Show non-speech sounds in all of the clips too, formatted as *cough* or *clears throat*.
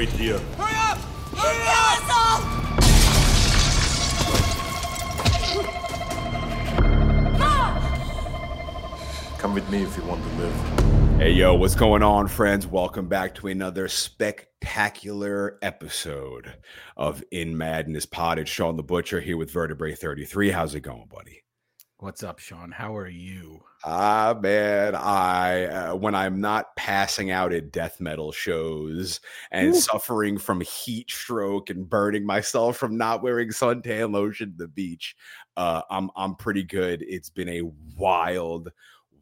wait here. Hurry up! Hurry up! Kill us all! Come with me if you want to live. Hey, yo, what's going on, friends? Welcome back to another spectacular episode of In Madness Pod. It's Shawn the Butcher here with Vertebrae 33. How's it going, buddy? What's up, Shawn? How are you? Ah, man, I uh, when I'm not passing out at death metal shows and Ooh. suffering from heat stroke and burning myself from not wearing suntan lotion at the beach, uh, I'm I'm pretty good. It's been a wild,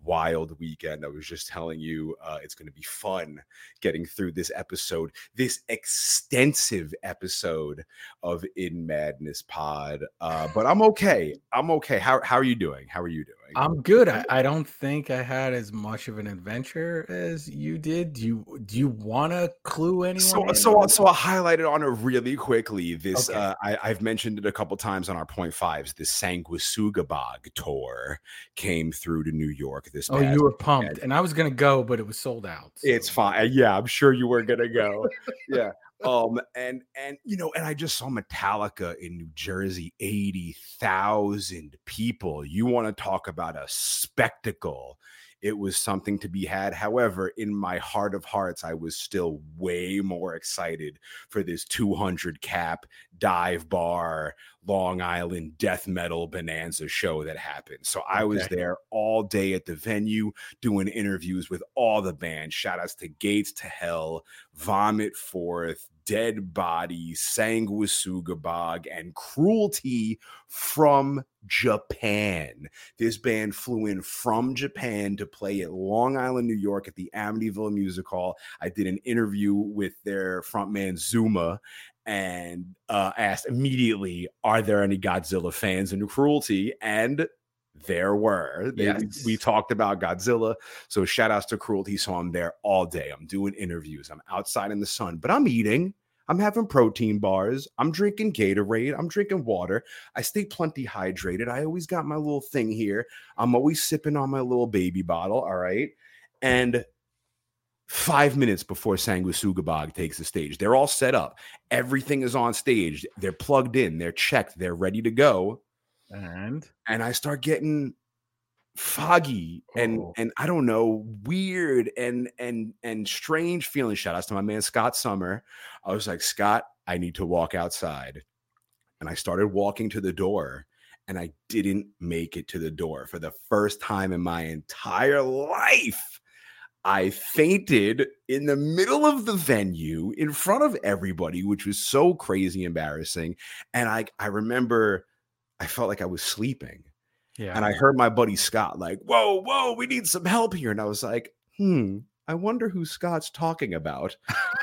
wild weekend. I was just telling you, uh, it's going to be fun getting through this episode, this extensive episode of In Madness Pod. Uh, but I'm okay. I'm okay. How how are you doing? How are you doing? I'm good. I, I don't think I had as much of an adventure as you did. Do you do you want to clue anyone? So, in? so, so I highlighted on it really quickly. This Okay. uh, I, I've mentioned it a couple times on our point fives. This Sanguisugabog tour came through to New York. This oh, you were weekend. pumped, and I was gonna go, but it was sold out. so- It's fine. Yeah, I'm sure you were gonna go. *laughs* yeah. Um and and you know, and I just saw Metallica in New Jersey, 80,000 people. You want to talk about a spectacle. It was something to be had. However, in my heart of hearts, I was still way more excited for this 200 cap dive bar Long Island death metal bonanza show that happened. So I was Okay. there all day at the venue doing interviews with all the bands. Shout outs to Gates to Hell, Vomit Forth, Dead Body, Sanguisugabog, and Cruelty from Japan. This band flew in from Japan to play at Long Island, New York at the Amityville Music Hall. I did an interview with their frontman Zuma and uh, asked immediately, "Are there any Godzilla fans in Cruelty?" And there were. They, we- Yes. we talked about Godzilla. So shout outs to Cruelty. So I'm there all day. I'm doing interviews. I'm outside in the sun, but I'm eating. I'm having protein bars. I'm drinking Gatorade. I'm drinking water. I stay plenty hydrated. I always got my little thing here. I'm always sipping on my little baby bottle. All right. And five minutes before Sanguisugabog takes the stage, they're all set up. Everything is on stage. They're plugged in. They're checked. They're ready to go and and I start getting foggy and Oh. and I don't know weird and and and strange feelings. Shout outs to my man Scott Summer. I was like, Scott, I need to walk outside. And I started walking to the door and I didn't make it to the door for the first time in my entire life. I fainted in the middle of the venue in front of everybody, which was so crazy embarrassing. And I I remember I felt like I was sleeping. yeah, And I heard my buddy Scott like, "Whoa, whoa, we need some help here." And I was like, "Hmm, I wonder who Scott's talking about."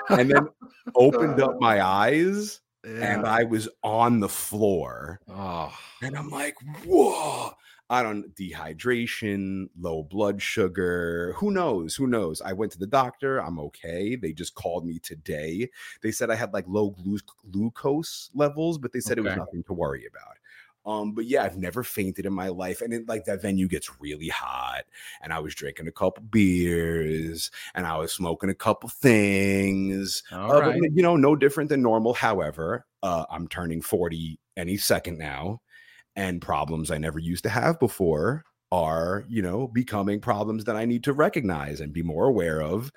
And then opened up my *laughs* eyes and I was on the floor. oh, And I'm like, "Whoa." I don't dehydration, low blood sugar. Who knows? Who knows? I went to the doctor. I'm okay. They just called me today. They said I had like low glu- glucose levels, but they said it was nothing to worry about. Um, but yeah, I've never fainted in my life, and it, like that venue gets really hot, and I was drinking a couple beers, and I was smoking a couple things. all Uh, but, you know, no different than normal. However, uh, I'm turning 40 any second now, and problems I never used to have before are, you know, becoming problems that I need to recognize and be more aware of.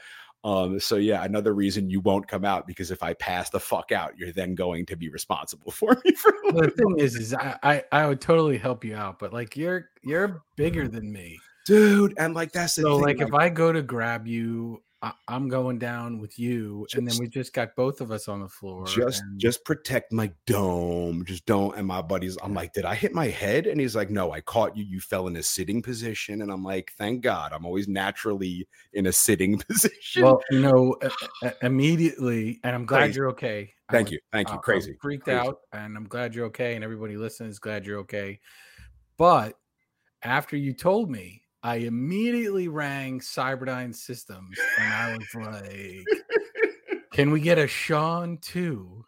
Um, so yeah, another reason you won't come out because if I pass the fuck out, you're then going to be responsible *laughs* for me for Well, the thing is, is I, I I would totally help you out, but like you're you're bigger than me. dude. And like that's the So thing, like if I go to grab you, I, I'm going down with you, and then we just got both of us on the floor. just and- just protect my dome just don't and my buddies i'm like did i hit my head and he's like no i caught you you fell in a sitting position and i'm like thank god i'm always naturally in a sitting *laughs* position well, no, uh, uh, immediately, and I'm glad Crazy. you're okay. Thank you thank you crazy freaked crazy. out, and I'm glad you're okay, and everybody listening is glad you're okay. But after you told me, I immediately rang Cyberdyne Systems, and I was like, "Can we get a Shawn two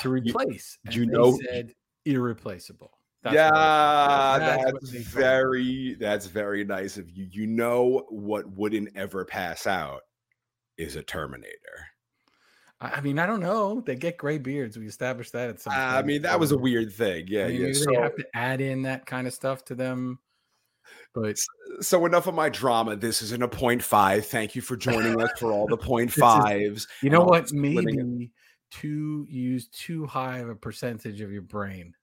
to *sighs* replace?" And you know- said irreplaceable. That's yeah, I- that's, what they told me. very that's very nice of you. You know what wouldn't ever pass out is a Terminator. I I mean, I don't know. They get gray beards. We established that at some. I point, mean, that was a weird thing. Yeah, I mean, yeah. So, they have to add in that kind of stuff to them. But so enough of my drama. This isn't a point five. Thank you for joining us for all the point *laughs* This is- fives. you know what? Maybe too use too high of a percentage of your brain.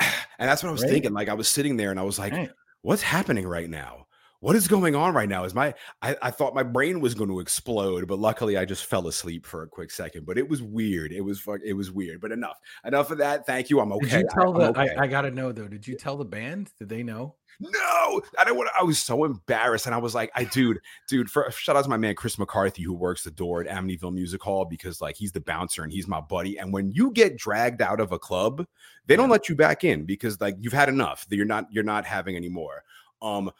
*sighs* And that's what I was Right. thinking. Like I was sitting there and I was like, Right. what's happening right now? What is going on right now? Is my I, I thought my brain was going to explode, but luckily I just fell asleep for a quick second. But it was weird. It was fuck. It was weird. But enough. Enough of that. Thank you. I'm okay. Did you tell I, the? okay. I, I got to know though. Did you tell the band? Did they know? no, I don't want. I was so embarrassed, and I was like, "I, dude, dude." For shout out to my man Chris McCarthy, who works the door at Amityville Music Hall, because like he's the bouncer and he's my buddy. And when you get dragged out of a club, they don't let you back in because like you've had enough. That you're not. You're not having any more. Um.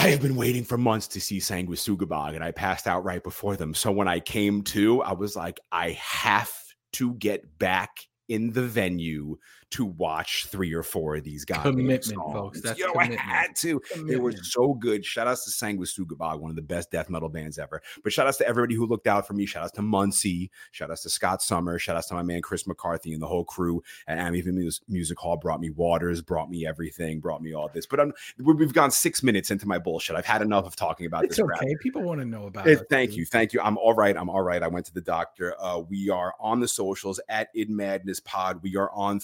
I have been waiting for months to see Sanguisugabog, and I passed out right before them. So when I came to, I was like, I have to get back in the venue to watch three or four of these guys. Commitment, folks. That's you know, commitment. I had to. They were so good. Shout outs to Sanguisugabog, one of the best death metal bands ever. But shout outs to everybody who looked out for me. Shout outs to Muncie. Shout outs to Scott Summer. Shout outs to my man Chris McCarthy and the whole crew at Amityville Mus- Music Hall. Brought me waters, brought me everything, brought me all this. But I'm, we- we've gone six minutes into my bullshit. I've had enough of talking about It's this. crap. okay. People want to know about it. thank you, thank you. I'm all right. I'm all right. I went to the doctor. Uh, we are on the socials at In Madness Pod. We are on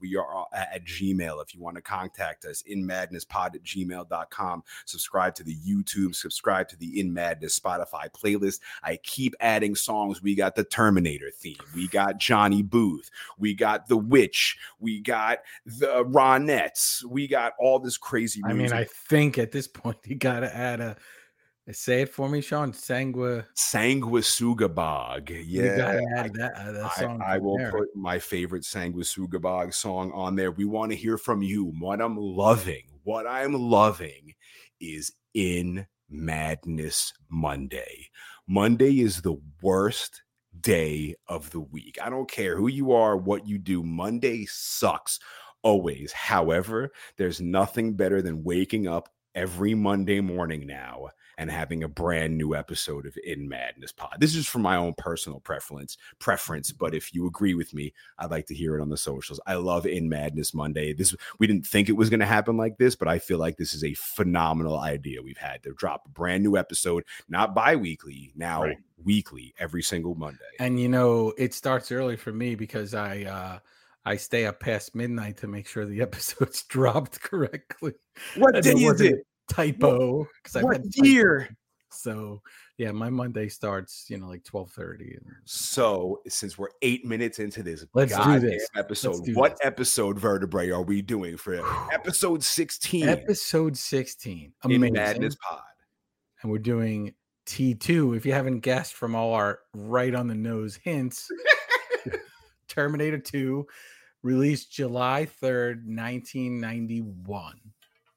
We are at, Gmail. If you want to contact us, In Madness Pod at gmail.com. Subscribe to the YouTube. Subscribe to the In Madness Spotify playlist. I keep adding songs. We got the Terminator theme. We got Johnny Booth. We got The Witch. We got the Ronettes. We got all this crazy I mean, I think at this point *laughs* you got to add a. Say it for me, Shawn. Sangua. Sanguisugabog. Yeah, that, uh, that I. I from will there. put my favorite Sanguisugabog song on there. We want to hear from you. What I'm loving, what I'm loving is in Madness Monday. Monday is the worst day of the week. I don't care who you are, what you do. Monday sucks always. However, there's nothing better than waking up every Monday morning now and having a brand new episode of In Madness Pod. This is for my own personal preference, preference, but if you agree with me, I'd like to hear it on the socials. I love In Madness Monday. This we didn't think it was going to happen like this, but I feel like this is a phenomenal idea we've had to drop a brand new episode, not bi-weekly, now Right. weekly every single Monday. And you know, it starts early for me because I uh I stay up past midnight to make sure the *laughs* episodes dropped correctly. what and day it is wasn't it? Typo because I What year? So yeah, my Monday starts, you know, like twelve thirty. So, since we're eight minutes into this Let's do this. episode, do what this. episode vertebrae are we doing for *sighs* episode 16 Episode sixteen, in amazing. Madness Pod? and we're doing T two. If you haven't guessed from all our right on the nose hints, *laughs* Terminator two, released July third, nineteen ninety one.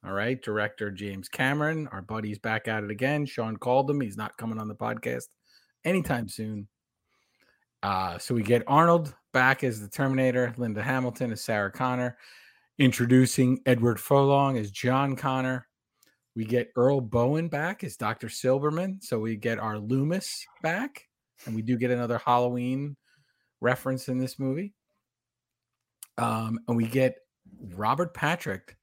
All right, director James Cameron, our buddy's back at it again. Shawn called him; he's not coming on the podcast anytime soon. Uh, so we get Arnold back as the Terminator, Linda Hamilton as Sarah Connor, introducing Edward Furlong as John Connor. We get Earl Boen back as Dr. Silberman. So we get our Loomis back, and we do get another Halloween reference in this movie. Um, and we get Robert Patrick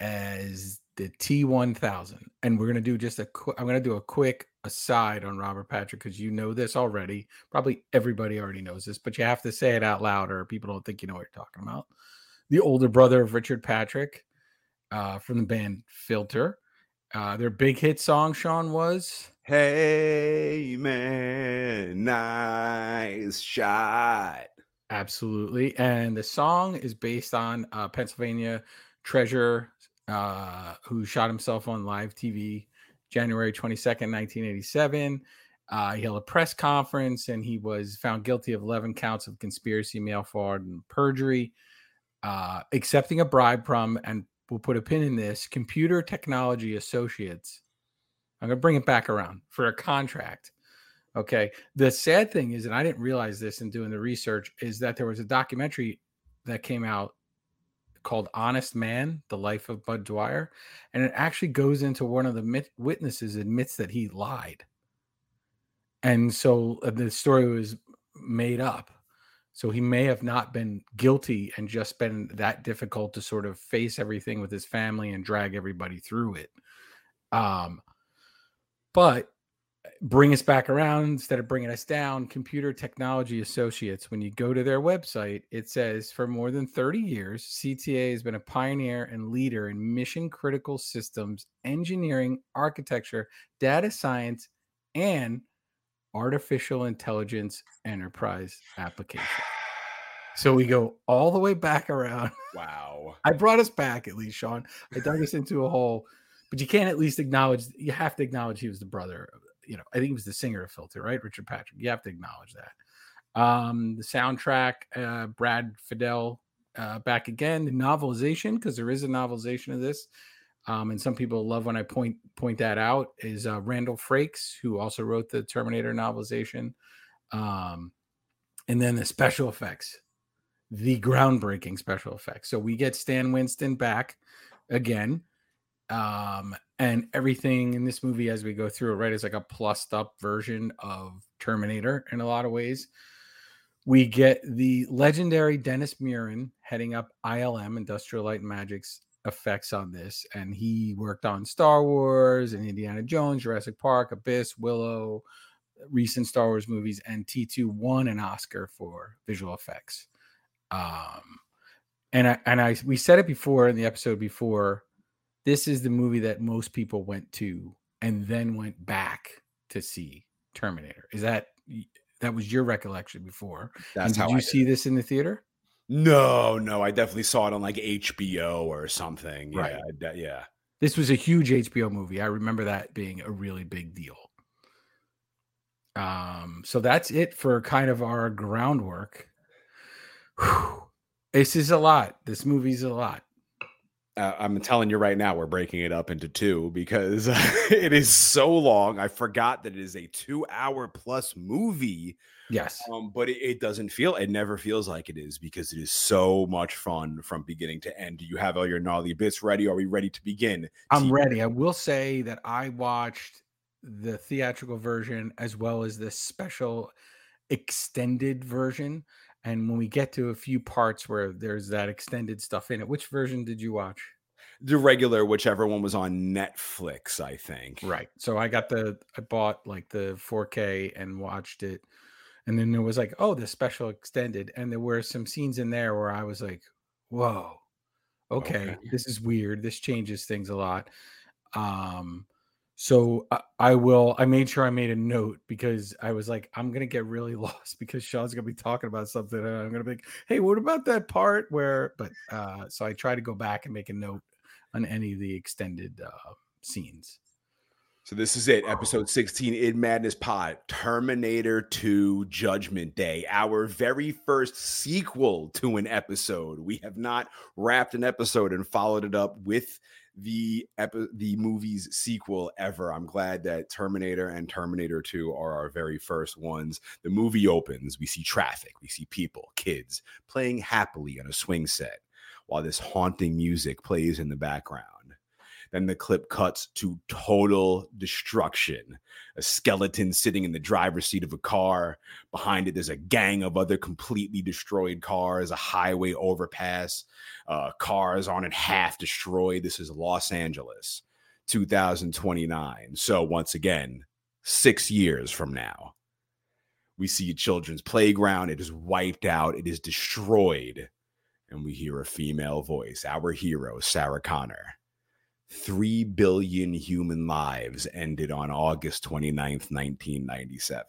as the T1000. And we're going to do just a quick, I'm going to do a quick aside on Robert Patrick because you know this already. Probably everybody already knows this, but you have to say it out loud or people don't think you know what you're talking about. The older brother of Richard Patrick uh, from the band Filter. Uh, their big hit song, Shawn, was Hey man, nice shot. Absolutely. And the song is based on uh, Pennsylvania treasure uh, who shot himself on live TV January 22nd, 1987. Uh, he held a press conference and he was found guilty of 11 counts of conspiracy, mail fraud, and perjury, uh, accepting a bribe from, and we'll put a pin in this, Computer Technology Associates. I'm going to bring it back around for a contract. Okay. The sad thing is, and I didn't realize this in doing the research, is that there was a documentary that came out called Honest Man, The Life of Budd Dwyer. And it actually goes into one of the mit- witnesses admits that he lied. and so uh, the story was made up. So he may have not been guilty and just been that difficult to sort of face everything with his family and drag everybody through it. Um, but bring us back around instead of bringing us down. Computer Technology Associates, when you go to their website, it says for more than 30 years, CTA has been a pioneer and leader in mission critical systems, engineering, architecture, data science, and artificial intelligence enterprise application. So we go all the way back around. *laughs* Wow. I brought us back at least, Shawn. I dug us into a hole, but you can't at least acknowledge, you have to acknowledge he was the brother. You know, I think he was the singer of Filter, right? Richard Patrick. You have to acknowledge that. Um, the soundtrack, uh, Brad Fiedel uh, back again, the novelization, because there is a novelization of this. Um, and some people love when I point point that out is uh, Randall Frakes, who also wrote the Terminator novelization, um, and then the special effects, the groundbreaking special effects. So we get Stan Winston back again, um, and everything in this movie as we go through it, right, is like a plussed up version of Terminator in a lot of ways. We get the legendary Dennis Muren heading up ILM, Industrial Light and Magic's effects on this, and he worked on Star Wars and Indiana Jones, Jurassic Park, Abyss, Willow, recent Star Wars movies, and T2 won an Oscar for visual effects. Um, and I and I we said it before in the episode before. This is the movie that most people went to and then went back to see Terminator. Is that that was your recollection before? That's and did how you I see this in the theater? No, no, I definitely saw it on like HBO or something. Right. Yeah, yeah. This was a huge HBO movie. I remember that being a really big deal. Um, so that's it for kind of our groundwork. Whew. This is a lot. This movie's a lot. Uh, I'm telling you right now, we're breaking it up into two because *laughs* it is so long. I forgot that it is a two hour plus movie. Yes. Um, but it, it doesn't feel, it never feels like it is because it is so much fun from beginning to end. Do you have all your gnarly bits ready? Are we ready to begin? I'm T- ready. I will say that I watched the theatrical version as well as the special extended version. And when we get to a few parts where there's that extended stuff in it, which version did you watch? The regular, whichever one was on Netflix, I think. Right. So I got the I bought like the 4K and watched it. And then there was like, oh, the special extended. And there were some scenes in there where I was like, whoa, okay, Okay. this is weird. This changes things a lot. Um, so I, I will I made sure I made a note because I was like, I'm gonna get really *laughs* lost because Shawn's gonna be talking about something and I'm gonna be like, hey, what about that part where but uh so I try to go back and make a note on any of the extended uh scenes. So this is it, episode 16 in Madness Pod, Terminator 2 Judgment Day, our very first sequel to an episode. We have not wrapped an episode and followed it up with the epi- the movie's sequel ever. I'm glad that Terminator and Terminator 2 are our very first ones. The movie opens, we see traffic, we see people, kids playing happily on a swing set while this haunting music plays in the background. Then the clip cuts to total destruction. A skeleton sitting in the driver's seat of a car. Behind it, there's a gang of other completely destroyed cars, a highway overpass, uh, cars on it half destroyed. This is Los Angeles, 2029. So, once again, six years from now, we see a children's playground. It is wiped out, it is destroyed. And we hear a female voice, our hero, Sarah Connor. 3 billion human lives ended on August 29th, 1997.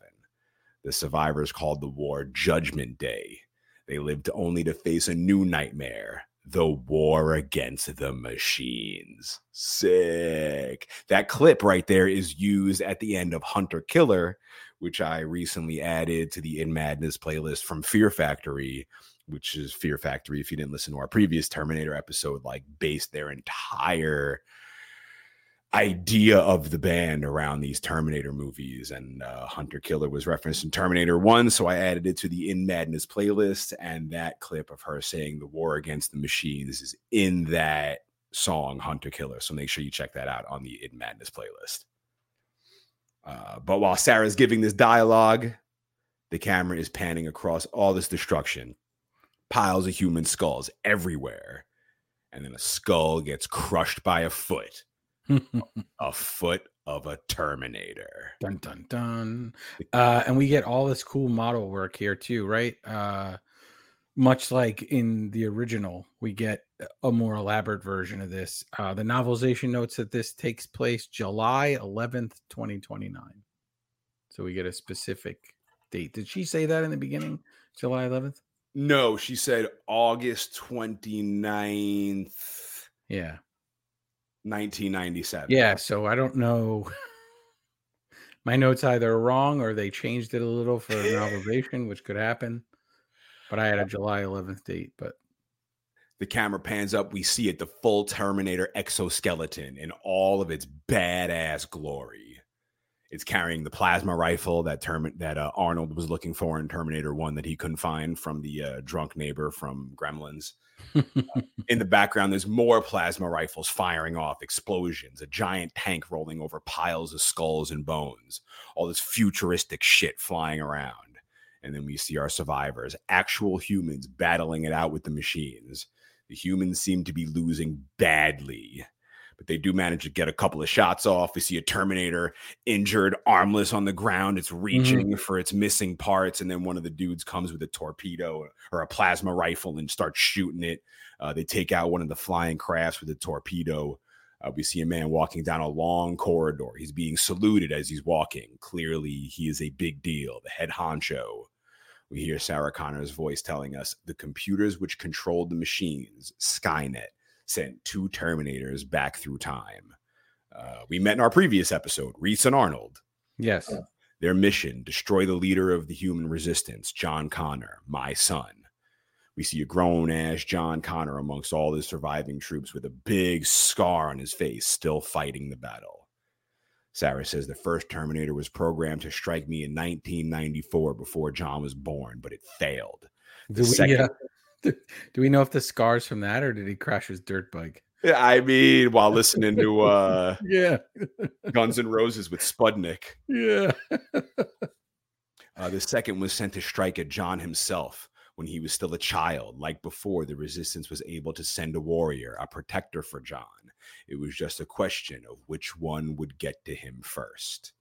The survivors called the war Judgment Day. They lived only to face a new nightmare the war against the machines. Sick. That clip right there is used at the end of Hunter Killer, which I recently added to the In Madness playlist from Fear Factory, which is Fear Factory. If you didn't listen to our previous Terminator episode, like based their entire idea of the band around these Terminator movies. And uh, Hunter Killer was referenced in Terminator 1. So I added it to the In Madness playlist. And that clip of her saying the war against the machines is in that song, Hunter Killer. So make sure you check that out on the In Madness playlist. Uh, but while Sarah's giving this dialogue, the camera is panning across all this destruction piles of human skulls everywhere. And then a skull gets crushed by a foot, *laughs* a foot of a Terminator. Dun dun dun. Uh, and we get all this cool model work here too, right? Uh, much like in the original, we get a more elaborate version of this. Uh, the novelization notes that this takes place July 11th, 2029. So we get a specific date. Did she say that in the beginning? July 11th? No, she said August 29th, Yeah. 1997. Yeah. So I don't know. *laughs* My notes either are wrong or they changed it a little for an novelization, which could happen. But I had a July 11th date. But The camera pans up. We see it, the full Terminator exoskeleton in all of its badass glory. It's carrying the plasma rifle that term that uh, Arnold was looking for in Terminator One that he couldn't find from the uh, drunk neighbor from Gremlins. *laughs* in the background, there's more plasma rifles firing off, explosions, a giant tank rolling over piles of skulls and bones, all this futuristic shit flying around. And then we see our survivors, actual humans battling it out with the machines. The humans seem to be losing badly, but they do manage to get a couple of shots off. We see a Terminator injured, armless on the ground. It's reaching for its missing parts. And then one of the dudes comes with a torpedo or a plasma rifle and starts shooting it. Uh, they take out one of the flying crafts with a torpedo. Uh, we see a man walking down a long corridor. He's being saluted as he's walking. Clearly, he is a big deal, the head honcho. We hear Sarah Connor's voice telling us the computers which controlled the machines, Skynet, sent two Terminators back through time. Uh, we met in our previous episode, Reese and Arnold. yes. Their mission destroy the leader of the human resistance, John Connor, my son. We see a grown ass John Connor amongst all the surviving troops with a big scar on his face, still fighting the battle. Sarah says the first Terminator was programmed to strike me in 1994 before John was born, but it failed. We, second- uh, *laughs* do, we know if the scars from that or did he crash his dirt bike? I mean, while listening to uh, *laughs* Yeah. Guns and Roses with Spudnik, Yeah. Uh, the second was sent to strike at John himself when he was still a child. Like before, the resistance was able to send a warrior, a protector for John. It was just a question of which one would get to him first.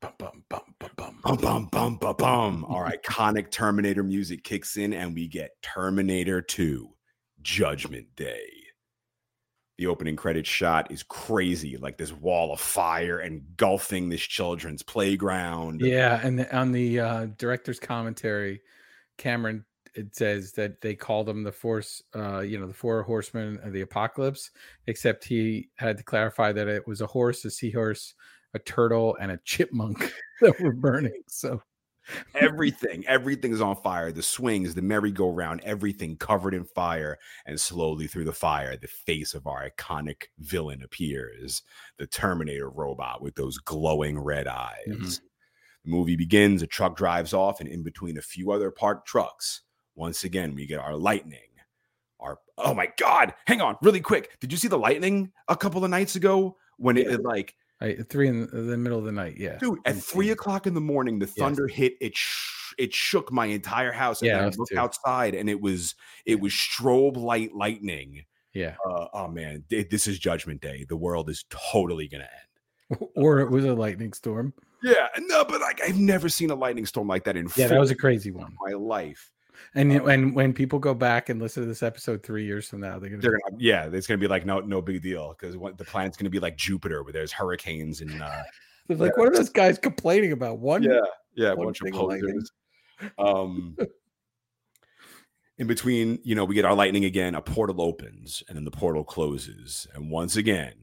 Bum, bum, bum, bum, bum. Bum, bum, bum, bum, bum. Our iconic Terminator music kicks in, and we get Terminator 2 Judgment Day. The opening credit shot is crazy, like this wall of fire engulfing this children's playground. Yeah, and the, on the uh, director's commentary, Cameron it says that they called them the force, uh, you know, the four horsemen of the apocalypse. Except he had to clarify that it was a horse, a seahorse, a turtle, and a chipmunk *laughs* that were burning. So everything everything's on fire the swings the merry-go-round everything covered in fire and slowly through the fire the face of our iconic villain appears the terminator robot with those glowing red eyes Mhm. the movie begins a truck drives off and in between a few other parked trucks once again we get our lightning our oh my god hang on really quick did you see the lightning a couple of nights ago when it, it, like I, three in the, middle of the night. Yeah, dude at three o'clock in the morning the thunder hit it sh- it shook my entire house and Yeah, i looked too. outside and it was it was strobe light lightning Yeah, uh, oh man this is judgment day the world is totally gonna end *laughs* or it was a lightning storm. yeah no but like i've never seen a lightning storm like that in Yeah, that was a crazy one. my life And y- when when people go back and listen to this episode three years from now, they're gonna they're gonna yeah it's gonna be like no no big deal because the planet's gonna be like jupiter where there's hurricanes and uh *laughs* like, what are those guys complaining about? One, yeah yeah a one bunch of of um in between you know we get our lightning again a portal opens and then the portal closes and once again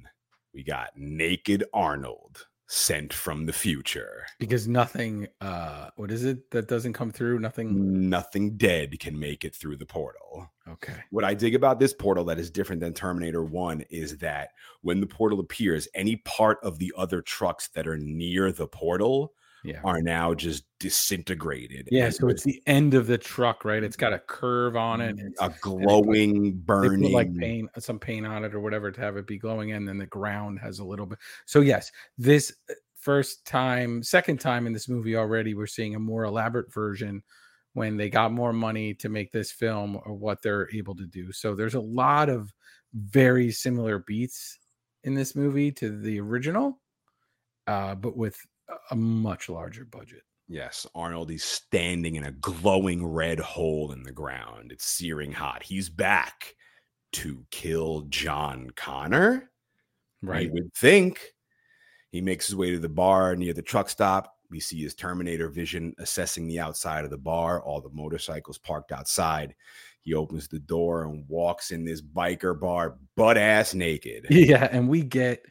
we got naked arnold sent from the future because nothing. uh What is it that doesn't come through? Nothing. nothing dead can make it through the portal Okay. what I dig about this portal that is different than Terminator 1 is that when the portal appears, any part of the other trucks that are near the portal Yeah. are now just disintegrated. Yeah. and So it's the end of the truck, right? It's got a curve on it. It's, a glowing, they burning. put like paint, some paint on it or whatever to have it be glowing, and then the ground has a little bit. So yes, this uh, first time, second time in this movie already, we're seeing a more elaborate version when they got more money to make this film or what they're able to do. So there's a lot of very similar beats in this movie to the original, uh, but with a much larger budget. Yes, Arnold is standing in a glowing red hole in the ground. It's searing hot. He's back to kill John Connor. Right. You would think he makes his way to the bar near the truck stop. We see his Terminator vision assessing the outside of the bar, all the motorcycles parked outside. He opens the door and walks in this biker bar butt ass naked. *laughs* Yeah, and we get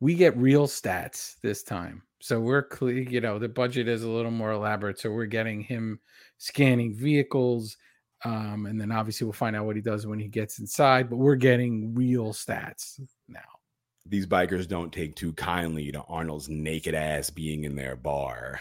we get real stats this time. So we're clear, you know, the budget is a little more elaborate. So we're getting him scanning vehicles. Um, and then obviously we'll find out what he does when he gets inside, but we're getting real stats now. These bikers don't take too kindly to Arnold's naked ass being in their bar,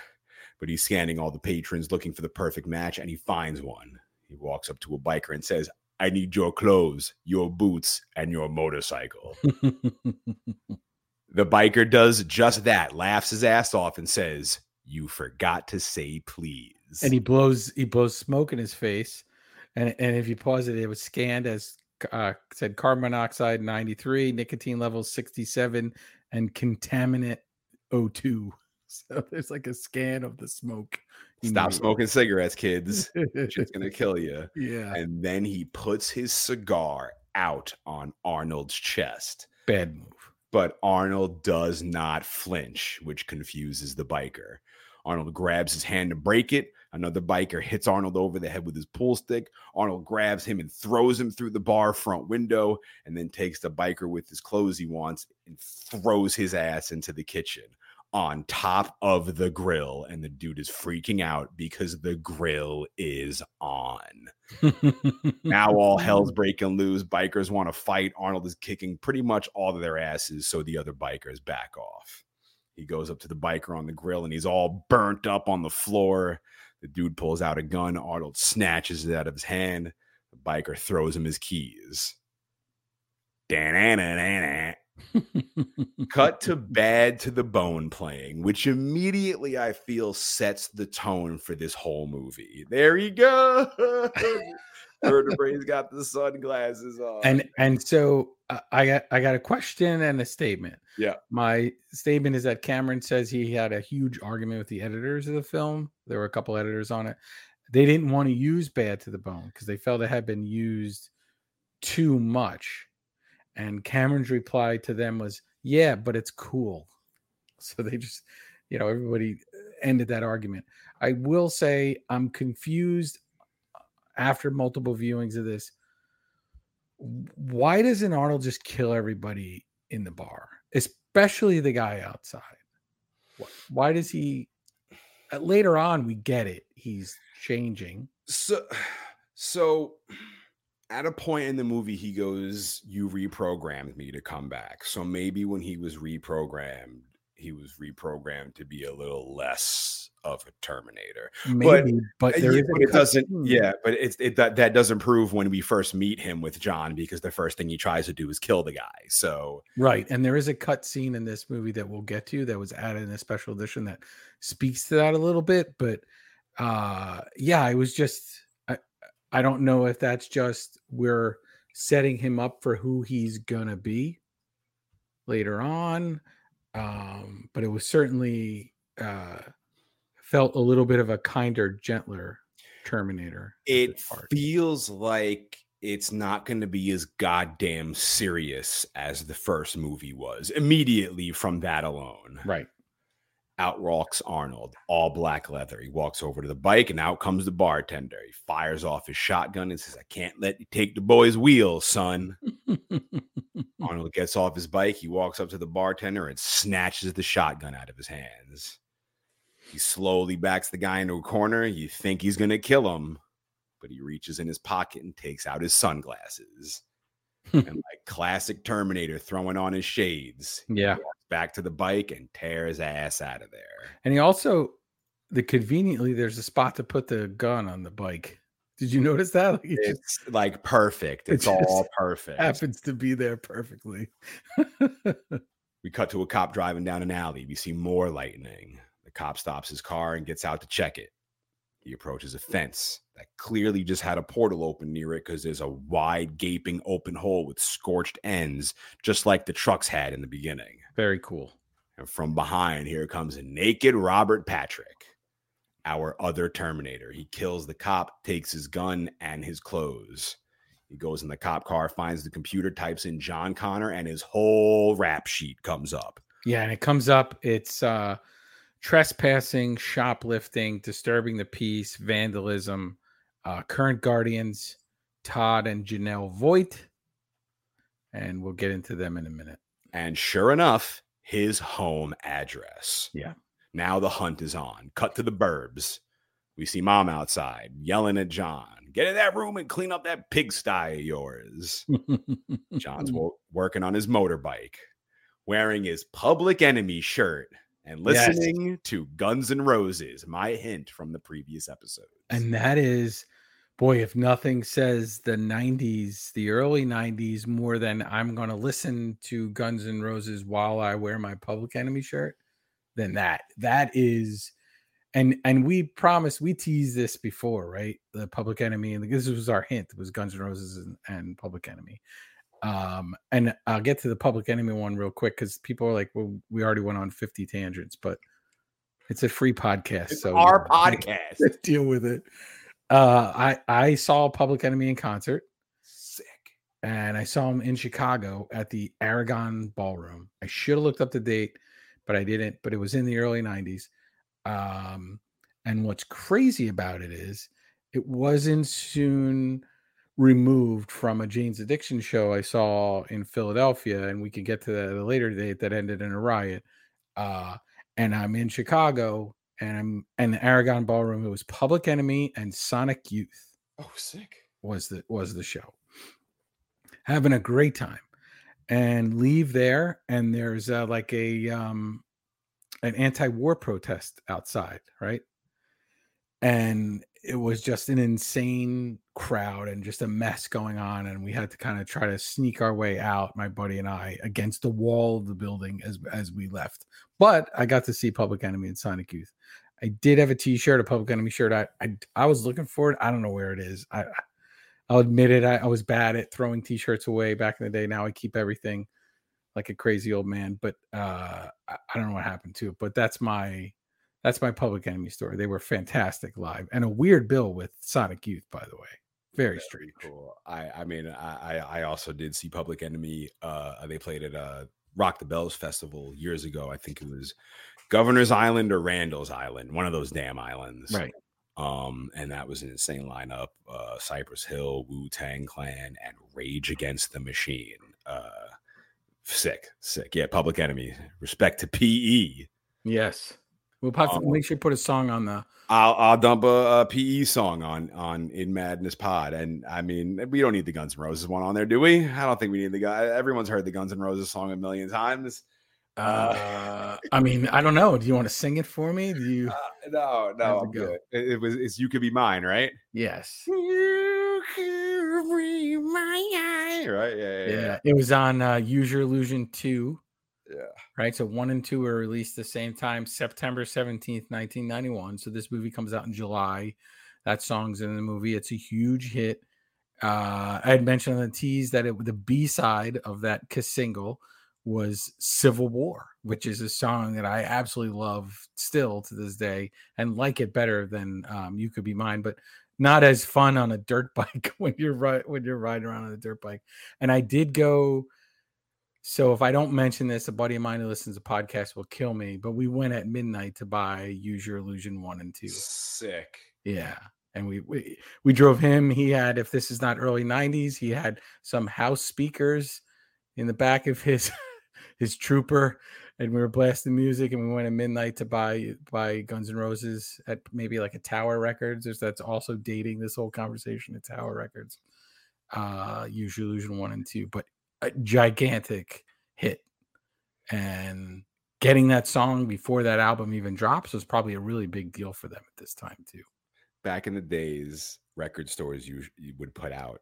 but he's scanning all the patrons looking for the perfect match and he finds one. He walks up to a biker and says, I need your clothes, your boots, and your motorcycle. *laughs* the biker does just that, laughs his ass off, and says, You forgot to say please. and he blows he blows smoke in his face. And and if you pause it, it was scanned as uh, said carbon monoxide 93, nicotine levels 67, and contaminant O2. *laughs* So there's like a scan of the smoke. Stop smoking cigarettes, kids. It's gonna *laughs* kill you. yeah. And then he puts his cigar out on Arnold's chest. Bad move. But Arnold does not flinch, which confuses the biker. Arnold grabs his hand to break it. Another biker hits Arnold over the head with his pool stick. Arnold grabs him and throws him through the bar front window, and then takes the biker with his clothes he wants and throws his ass into the kitchen on top of the grill. And the dude is freaking out because the grill is on. Now all hell's *laughs* breaking loose. Bikers want to fight. Arnold is kicking pretty much all of their asses, so the other bikers back off. He goes up to the biker on the grill and he's all burnt up on the floor. The dude pulls out a gun. Arnold snatches it out of his hand. The biker throws him his keys. Da-na-na-na-na. *laughs* Cut to bad to the bone playing, which immediately I feel sets the tone for this whole movie. There he goes. *laughs* Vertebrae's got the sunglasses on. and and so uh, I got I got a question and a statement. Yeah. My statement is that Cameron says he had a huge argument with the editors of the film. There were a couple editors on it. They didn't want to use Bad to the Bone because they felt it had been used too much. And Cameron's reply to them was, "Yeah, but it's cool." *laughs* So they just, you know, everybody ended that argument. I will say I'm confused after multiple viewings of this why doesn't Arnold just kill everybody in the bar, especially the guy outside? Why does he? uh, Later on, we get it. He's changing. so *sighs* so at a point in the movie he goes you reprogrammed me to come back so maybe when he was reprogrammed he was reprogrammed to be a little less of a terminator Maybe, but, Uh, there yeah, but it doesn't yeah but it's it that, that doesn't prove when we first meet him with john because the first thing he tries to do is kill the guy so right. And there is a cut scene in this movie that we'll get to that was added in a special edition that speaks to that a little bit. But uh yeah, it was just I don't know if that's just we're setting him up for who he's gonna be later on. Um, but it was certainly uh felt a little bit of a kinder, gentler Terminator. it feels like it's not going to be as goddamn serious as the first movie was immediately from that alone right. Out walks arnold all black leather. He walks over to the bike and out comes the bartender. He fires off his shotgun and says i can't let you take the boy's wheel son. *laughs* Arnold gets off his bike. He walks up to the bartender and snatches the shotgun out of his hands. He slowly backs the guy into a corner. You think he's going to kill him but he reaches in his pocket and takes out his sunglasses. *laughs* And like classic terminator throwing on his shades. Yeah. Back to the bike and tear his ass out of there And he also, the conveniently, there's a spot to put the gun on the bike. Did you notice that? *laughs* Like, it just it's like perfect it it's all perfect happens to be there perfectly. we *laughs* We cut to a cop driving down an alley. We see more lightning. The cop stops his car and gets out to check it. He approaches a fence that clearly just had a portal open near it because there's a wide, gaping open hole with scorched ends, just like the trucks had in the beginning. Very cool. And from behind, here comes a naked Robert Patrick, our other Terminator. He kills the cop, takes his gun and his clothes. He goes in the cop car, finds the computer, types in John Connor, and his whole rap sheet comes up. Yeah, and it comes up. It's uh trespassing, shoplifting, disturbing the peace, vandalism, uh, current guardians, Todd and Janelle Voigt. And we'll get into them in a minute. And sure enough, his home address. Yeah. Now the hunt is on. Cut to the burbs. We see mom outside yelling at John, get in that room and clean up that pigsty of yours. *laughs* John's wo- working on his motorbike, wearing his public enemy shirt and Yes. listening to Guns N' Roses, my hint from the previous episode. and that is boy if nothing says the 90s the early 90s more than i'm going to listen to guns N' roses while i wear my public enemy shirt then that that is and and we promised we teased this before right the public enemy and the, this was our hint was guns N' roses and, and public enemy um and i'll get to the public enemy one real quick because people are like well we already went on 50 tangents but it's a free podcast It's so our you know, *laughs* podcast. deal with it. Uh, I I saw Public Enemy in concert, Sick. and I saw him in Chicago at the Aragon Ballroom. I should have looked up the date, but I didn't. But it was in the early '90s. Um, and what's crazy about it is it wasn't soon removed from a Jane's Addiction show I saw in Philadelphia, and we can get to that at a later date that ended in a riot. Uh, and I'm in Chicago, and I'm in the Aragon Ballroom. It was Public Enemy and Sonic Youth Oh, sick. was the was the show. Having a great time, and leave there, and there's uh, like a um, an anti-war protest outside, right? And it was just an insane crowd and just a mess going on, and we had to kind of try to sneak our way out, my buddy and I, against the wall of the building as as we left. But I got to see Public Enemy and Sonic Youth. I did have a T-shirt, a Public Enemy shirt. I I, I was looking for it. I don't know where it is. I I'll admit it. I, I was bad at throwing T-shirts away back in the day. Now I keep everything like a crazy old man. But uh, I, I don't know what happened to it. But that's my that's my Public Enemy story. They were fantastic live and a weird bill with Sonic Youth, by the way. Very strange. cool. I I mean I I I also did see Public Enemy. Uh, they played at uh Rock the Bells festival years ago. I think it was Governor's Island or Randall's Island, one of those damn islands. Right. Um, and that was an insane lineup. Uh, Cypress Hill, Wu Tang Clan, and Rage Against the Machine. Uh, sick, sick. Yeah, Public Enemy. Respect to PE. Yes. We'll have to Um, make sure to put a song on the I'll, I'll dump a, a PE song on on in Madness Pod, and I mean we don't need the Guns N' Roses one on there, do we? I don't think we need the guy. Everyone's heard the Guns N' Roses song a million times. Uh, I mean, I don't know. Do you want to sing it for me? Do you Uh, no, no, it I'm go? good. It, it was it's you could be mine, right? yes. You could be mine, right? Yeah, yeah, Yeah. yeah. It was on uh Use Your Illusion 2. Yeah. Right. So one and two were released the same time, September 17th, 1991. So this movie comes out in July. That song's in the movie. It's a huge hit. Uh, I had mentioned on the tease that it was the B side of that single was Civil War, which is a song that I absolutely love still to this day and like it better than um, You Could Be Mine, but not as fun on a dirt *laughs* bike when you're right when you're riding around on a dirt bike. And I did go. So if I don't mention this, a buddy of mine who listens to podcasts will kill me. But we went at midnight to buy Use Your Illusion one and two. Sick. Yeah. And we, we we drove him. He had, if this is not early 90s, he had some house speakers in the back of his *laughs* his trooper. And we were blasting music and we went at midnight to buy buy Guns N' Roses at maybe like a Tower Records. That's also dating this whole conversation at Tower Records. Uh Use Illusion one and two, but a gigantic hit. And getting that song before that album even drops was probably a really big deal for them at this time too. Back in the days, record stores you, you would put out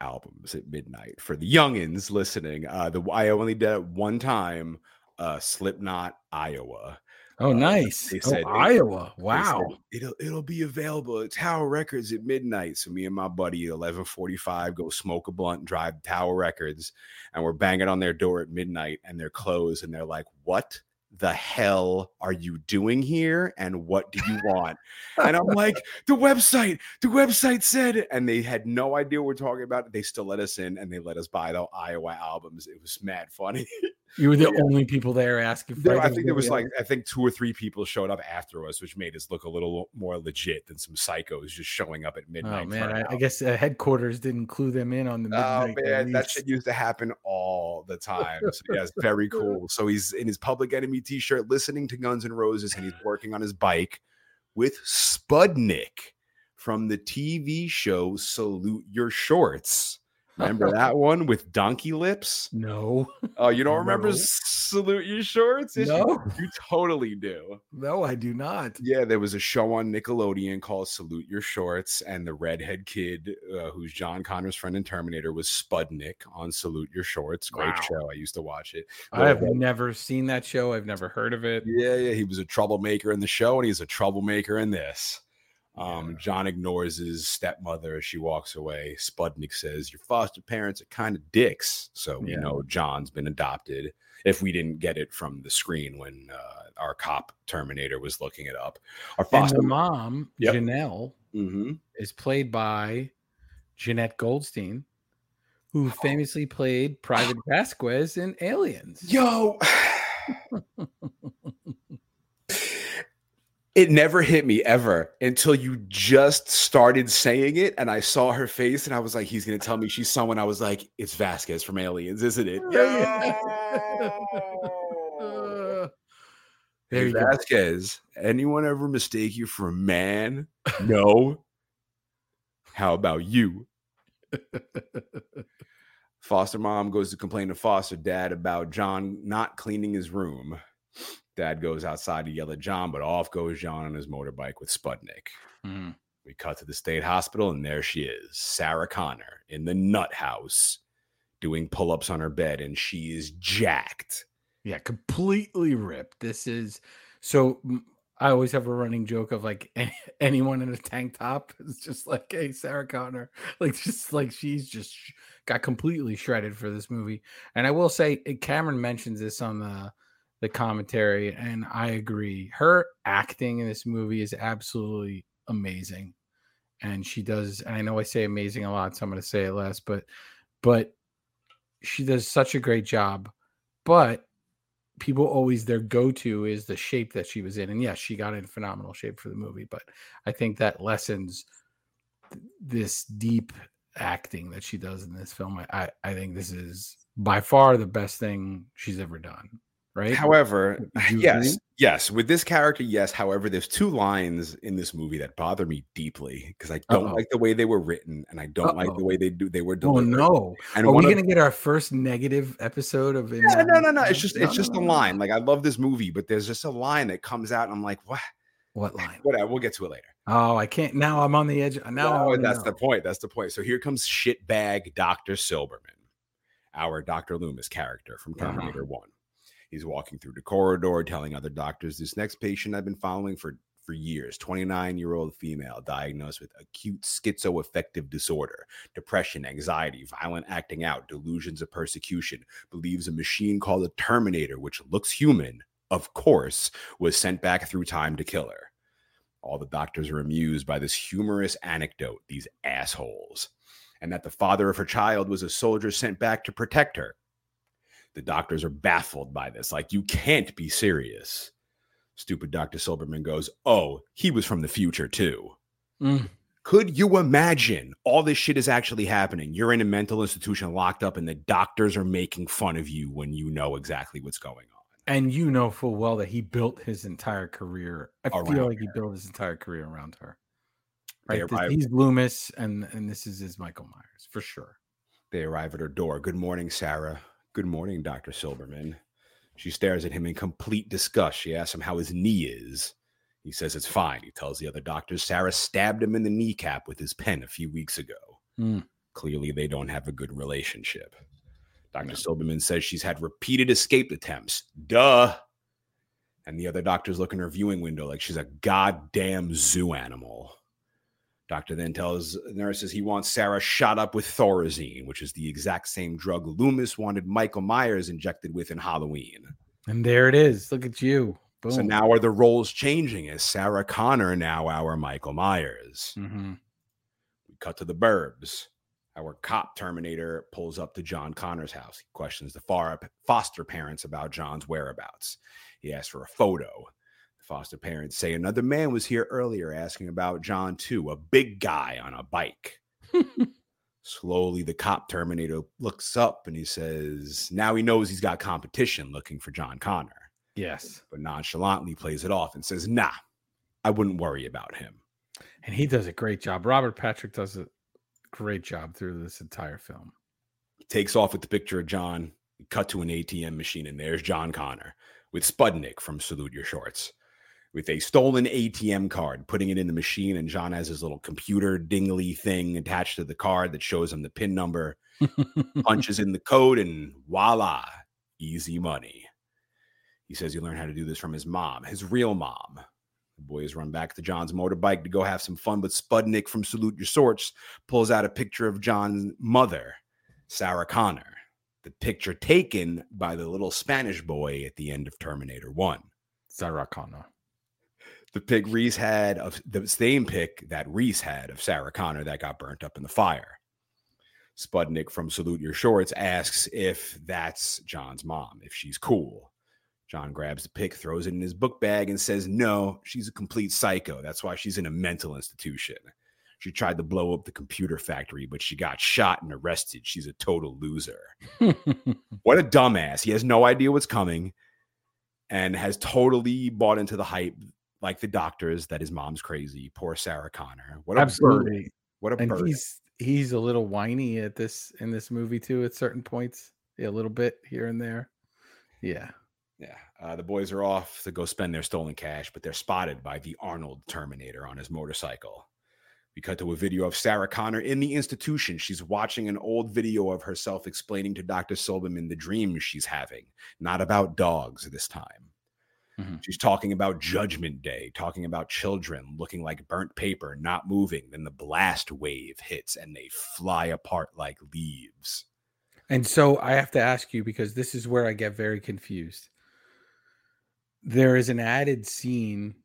albums at midnight for the youngins listening. Uh, the I only did it one time uh, Slipknot, Iowa. Oh, Uh, nice. they oh, said- Iowa. They Wow. said, it'll it'll be available at Tower Records at midnight. So me and my buddy at eleven forty five go smoke a blunt, drive to Tower Records, and we're banging on their door at midnight, and they're closed, and they're like, "What the hell are you doing here? And what do you want?" *laughs* and I'm like, "The website, the website said," and they had no idea what we're talking about. They still let us in, and they let us buy the Iowa albums. It was mad funny. *laughs* You were the Yeah. only people there asking for There, I think there was like. I think two or three people showed up after us, which made us look a little more legit than some psychos just showing up at midnight. Oh man, I, I guess uh, headquarters didn't clue them in on the Oh midnight. man, that shit used to happen all the time. So yeah, it's *laughs* very cool. So he's in his Public Enemy t-shirt, listening to Guns N' Roses, and he's working on his bike with Spudnik from the TV show Salute Your Shorts. Remember that *laughs* one with Donkey Lips? No, Oh, you don't remember No. Salute Your Shorts? Yes, you- no, you totally do. no, I do not. Yeah, there was a show on Nickelodeon called Salute Your Shorts, and the redhead kid, uh, who's John Connor's friend in Terminator, was Spudnik on Salute Your Shorts. Great Wow. show. I used to watch it. I have never seen that show. I've never heard of it. Yeah, yeah, he was a troublemaker in the show, and he's a troublemaker in this. Um. John ignores his stepmother as she walks away. Spudnik says, Your foster parents are kind of dicks. So we Yeah. know John's been adopted. If we didn't get it from the screen when uh, our cop Terminator was looking it up, our foster mom, Yep. Janelle, Mhm. is played by Jenette Goldstein, who famously played *sighs* Private Vasquez in Aliens. Yo. *laughs* *laughs* it never hit me ever until you just started saying it and I saw her face and I was like, he's gonna tell me she's someone. I was like, it's Vasquez from Aliens, isn't it? There Hey, you go. Vasquez, anyone ever mistake you for a man? No. How about you? *laughs* Foster mom goes to complain to foster dad about John not cleaning his room. Dad goes outside to yell at John, but off goes John on his motorbike with Sputnik. Mhm. We cut to the state hospital, and there she is, Sarah Connor, in the nut house, doing pull ups on her bed, and she is jacked. Yeah, completely ripped. This is so. mm, I always have a running joke of like *laughs* anyone in a tank top is just like, hey, Sarah Connor, *laughs* like just like she's just got completely shredded for this movie. And I will say, uh, Cameron mentions this on the the commentary, and I agree. Her acting in this movie is absolutely amazing, and she does. And I know I say amazing a lot, so I'm going to say it less, but but she does such a great job. But people always their go-to is the shape that she was in and yes she got in phenomenal shape for the movie but i think that lessens th- this deep acting that she does in this film I, I i think this is by far the best thing she's ever done right However, *laughs* yes, yes, with this character, yes. However, there's two lines in this movie that bother me deeply because I don't Uh-oh. like the way they were written and I don't like Uh-oh. the way they do they were done. oh no And are we one of- gonna get our first negative episode of Yeah, no, no, no. It's just No, it's just no, a line. Like I love this movie, but there's just a line that comes out, and I'm like, what? what line Whatever. We'll get to it later. oh i can't now i'm on the edge now No, that's know. the point. That's the point. So here comes shitbag Dr. Silberman, our Dr. Loomis character from Uh-huh. Terminator 1. He's walking through the corridor telling other doctors, This next patient I've been following for, for years, 29 year old female diagnosed with acute schizoaffective disorder, depression, anxiety, violent acting out, delusions of persecution, believes a machine called a Terminator, which looks human, of course, was sent back through time to kill her. All the doctors are amused by this humorous anecdote, these assholes, and that the father of her child was a soldier sent back to protect her. The doctors are baffled by this, like, you can't be serious. Stupid Dr. Silberman goes, Oh, he was from the future too. Mm. Could you imagine all this shit is actually happening? You're in a mental institution locked up, and the doctors are making fun of you when you know exactly what's going on. and you know full well that he built his entire career. I Around feel like he built his entire career around her. Right, arrive- he's Loomis, and and this is his Michael Myers for sure. They arrive at her door. Good morning, Sarah. Good morning, Dr. Silberman. She stares at him in complete disgust. She asks him how his knee is. He says it's fine. He tells the other doctors Sarah stabbed him in the kneecap with his pen a few weeks ago. Hmm. Clearly, they don't have a good relationship. Dr. No. Silberman says she's had repeated escape attempts. Duh. And the other doctors look in her viewing window like she's a goddamn zoo animal. Doctor then tells nurses he wants Sarah shot up with Thorazine, which is the exact same drug Loomis wanted Michael Myers injected with in Halloween. And there it is. Look at you. Boom. So now are the roles changing? Is Sarah Connor now our Michael Myers? Mhm. We cut to the burbs. Our cop Terminator pulls up to John Connor's house. He questions the far foster parents about John's whereabouts. He asks for a photo. Foster parents say another man was here earlier asking about John, too, a big guy on a bike. *laughs* Slowly, the cop Terminator looks up and he says, Now he knows he's got competition looking for John Connor, yes. but nonchalantly plays it off and says, Nah, I wouldn't worry about him. And he does a great job. Robert Patrick does a great job through this entire film. He takes off with the picture of John. We cut to an ATM machine, and there's John Connor with Spudnik from Salute Your Shorts with a stolen ATM card, putting it in the machine. And John has his little computer dingly thing attached to the card that shows him the PIN number, *laughs* punches in the code, and voila, easy money. He says he learned how to do this from his mom, his real mom. The boys run back to John's motorbike to go have some fun, but Spudnik from Salute Your Shorts pulls out a picture of John's mother, Sarah Connor. The picture taken by the little Spanish boy at the end of Terminator 1. Sarah Connor. The pic Reese had of the same pick that Reese had of Sarah Connor that got burnt up in the fire. Spudnik from Salute Your Shorts asks if that's John's mom, if she's cool. John grabs the pick, throws it in his book bag, and says, No, she's a complete psycho. That's why she's in a mental institution. She tried to blow up the computer factory, but she got shot and arrested. She's a total loser. *laughs* What a dumbass. He has no idea what's coming and has totally bought into the hype, like the doctors, that his mom's crazy. Poor Sarah Connor. What a. Absolutely. What a And burden. he's he's a little whiny at this in this movie too at certain points. Yeah, a little bit here and there. Yeah. Yeah. Uh, the boys are off to go spend their stolen cash, but they're spotted by the Arnold Terminator on his motorcycle. We cut to a video of Sarah Connor in the institution. She's watching an old video of herself explaining to Dr. Silberman the dreams she's having, not about dogs this time. Mhm. She's talking about Judgment Day, talking about children looking like burnt paper, not moving. Then the blast wave hits and they fly apart like leaves. And so I have to ask you because this is where I get very confused. There is an added scene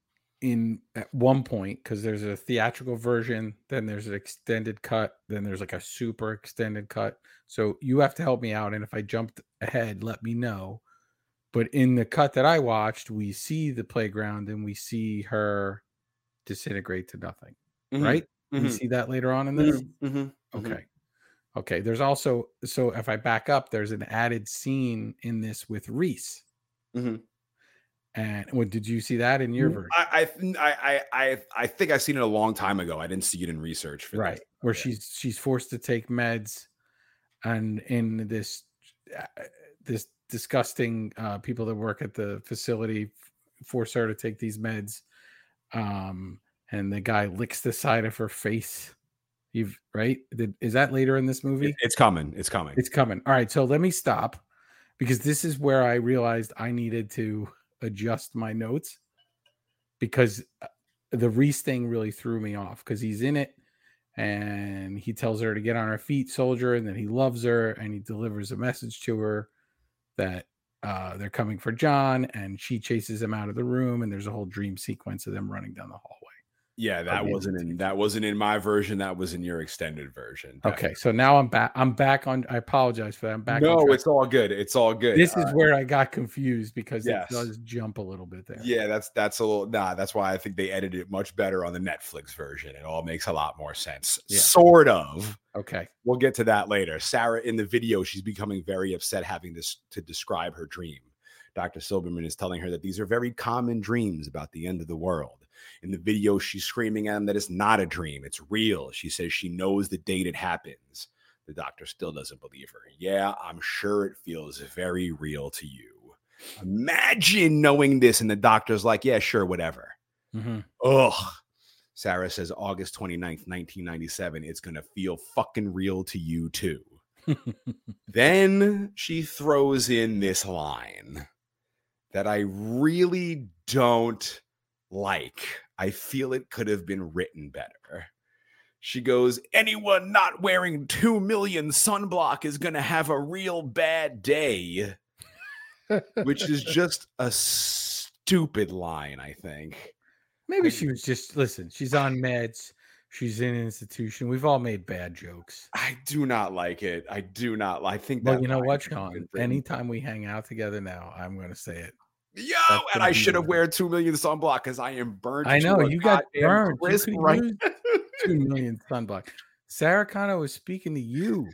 in at one point because there's a theatrical version, then there's an extended cut, then there's like a super extended cut. So you have to help me out. And if I jumped ahead, let me know. But in the cut that I watched, we see the playground and we see her disintegrate to nothing, mm-hmm, right? We mm-hmm. see that later on in this. Mm-hmm, okay. Okay. There's also so if I back up, there's an added scene in this with Reese. And what did you see that in your version? I, I, I, I, think I've seen it a long time ago. I didn't see it in research for right. this. Where Yeah. she's she's forced to take meds and in this uh, this disgusting uh people that work at the facility force her to take these meds. Um and the guy licks the side of her face. You've right? Is that later in this movie? It's coming. It's coming. It's coming. All right, so let me stop because this is where I realized I needed to adjust my notes because uh, the Reese thing really threw me off because he's in it and he tells her to get on her feet, soldier, and then he loves her and he delivers a message to her that uh, they're coming for John and she chases him out of the room and there's a whole dream sequence of them running down the hallway. Yeah, that wasn't in that wasn't in my version. That was in your extended version. Okay, so now I'm back. I'm back on. I apologize for that. I'm back. No, it's all good. It's all good. this is Uh, where I got confused because yes. it does jump a little bit there. yeah, that's that's a little nah. That's why I think they edited it much better on the Netflix version. It all makes a lot more sense. Yeah. Sort of. Okay. We'll get to that later. Sarah in the video, she's becoming very upset having this to describe her dream. Dr. Silberman is telling her that these are very common dreams about the end of the world. In the video, she's screaming at him that it's not a dream, it's real. She says she knows the date it happens. The doctor still doesn't believe her. Yeah, I'm sure it feels very real to you. Imagine knowing this, and the doctor's like, yeah, sure, whatever. Mhm. Ugh. Sarah says August 29th, 1997. It's going to feel fucking real to you too. *laughs* then she throws in this line that I really don't like. I feel it could have been written better. She goes, Anyone not wearing 2 million sunblock is going to have a real bad day, *laughs* which is just a stupid line, I think. Maybe she was just, listen, she's on meds. She's in an institution. We've all made bad jokes. I do not like it. I do not. I think Well, that you know what, Shawn? Anytime we hang out together now, I'm going to say it. Yo, That's and I should have wear two million sunblock because I am burnt. I know you got burned. Crisp right *laughs* Two million sunblock. Sarah Connor was speaking to you.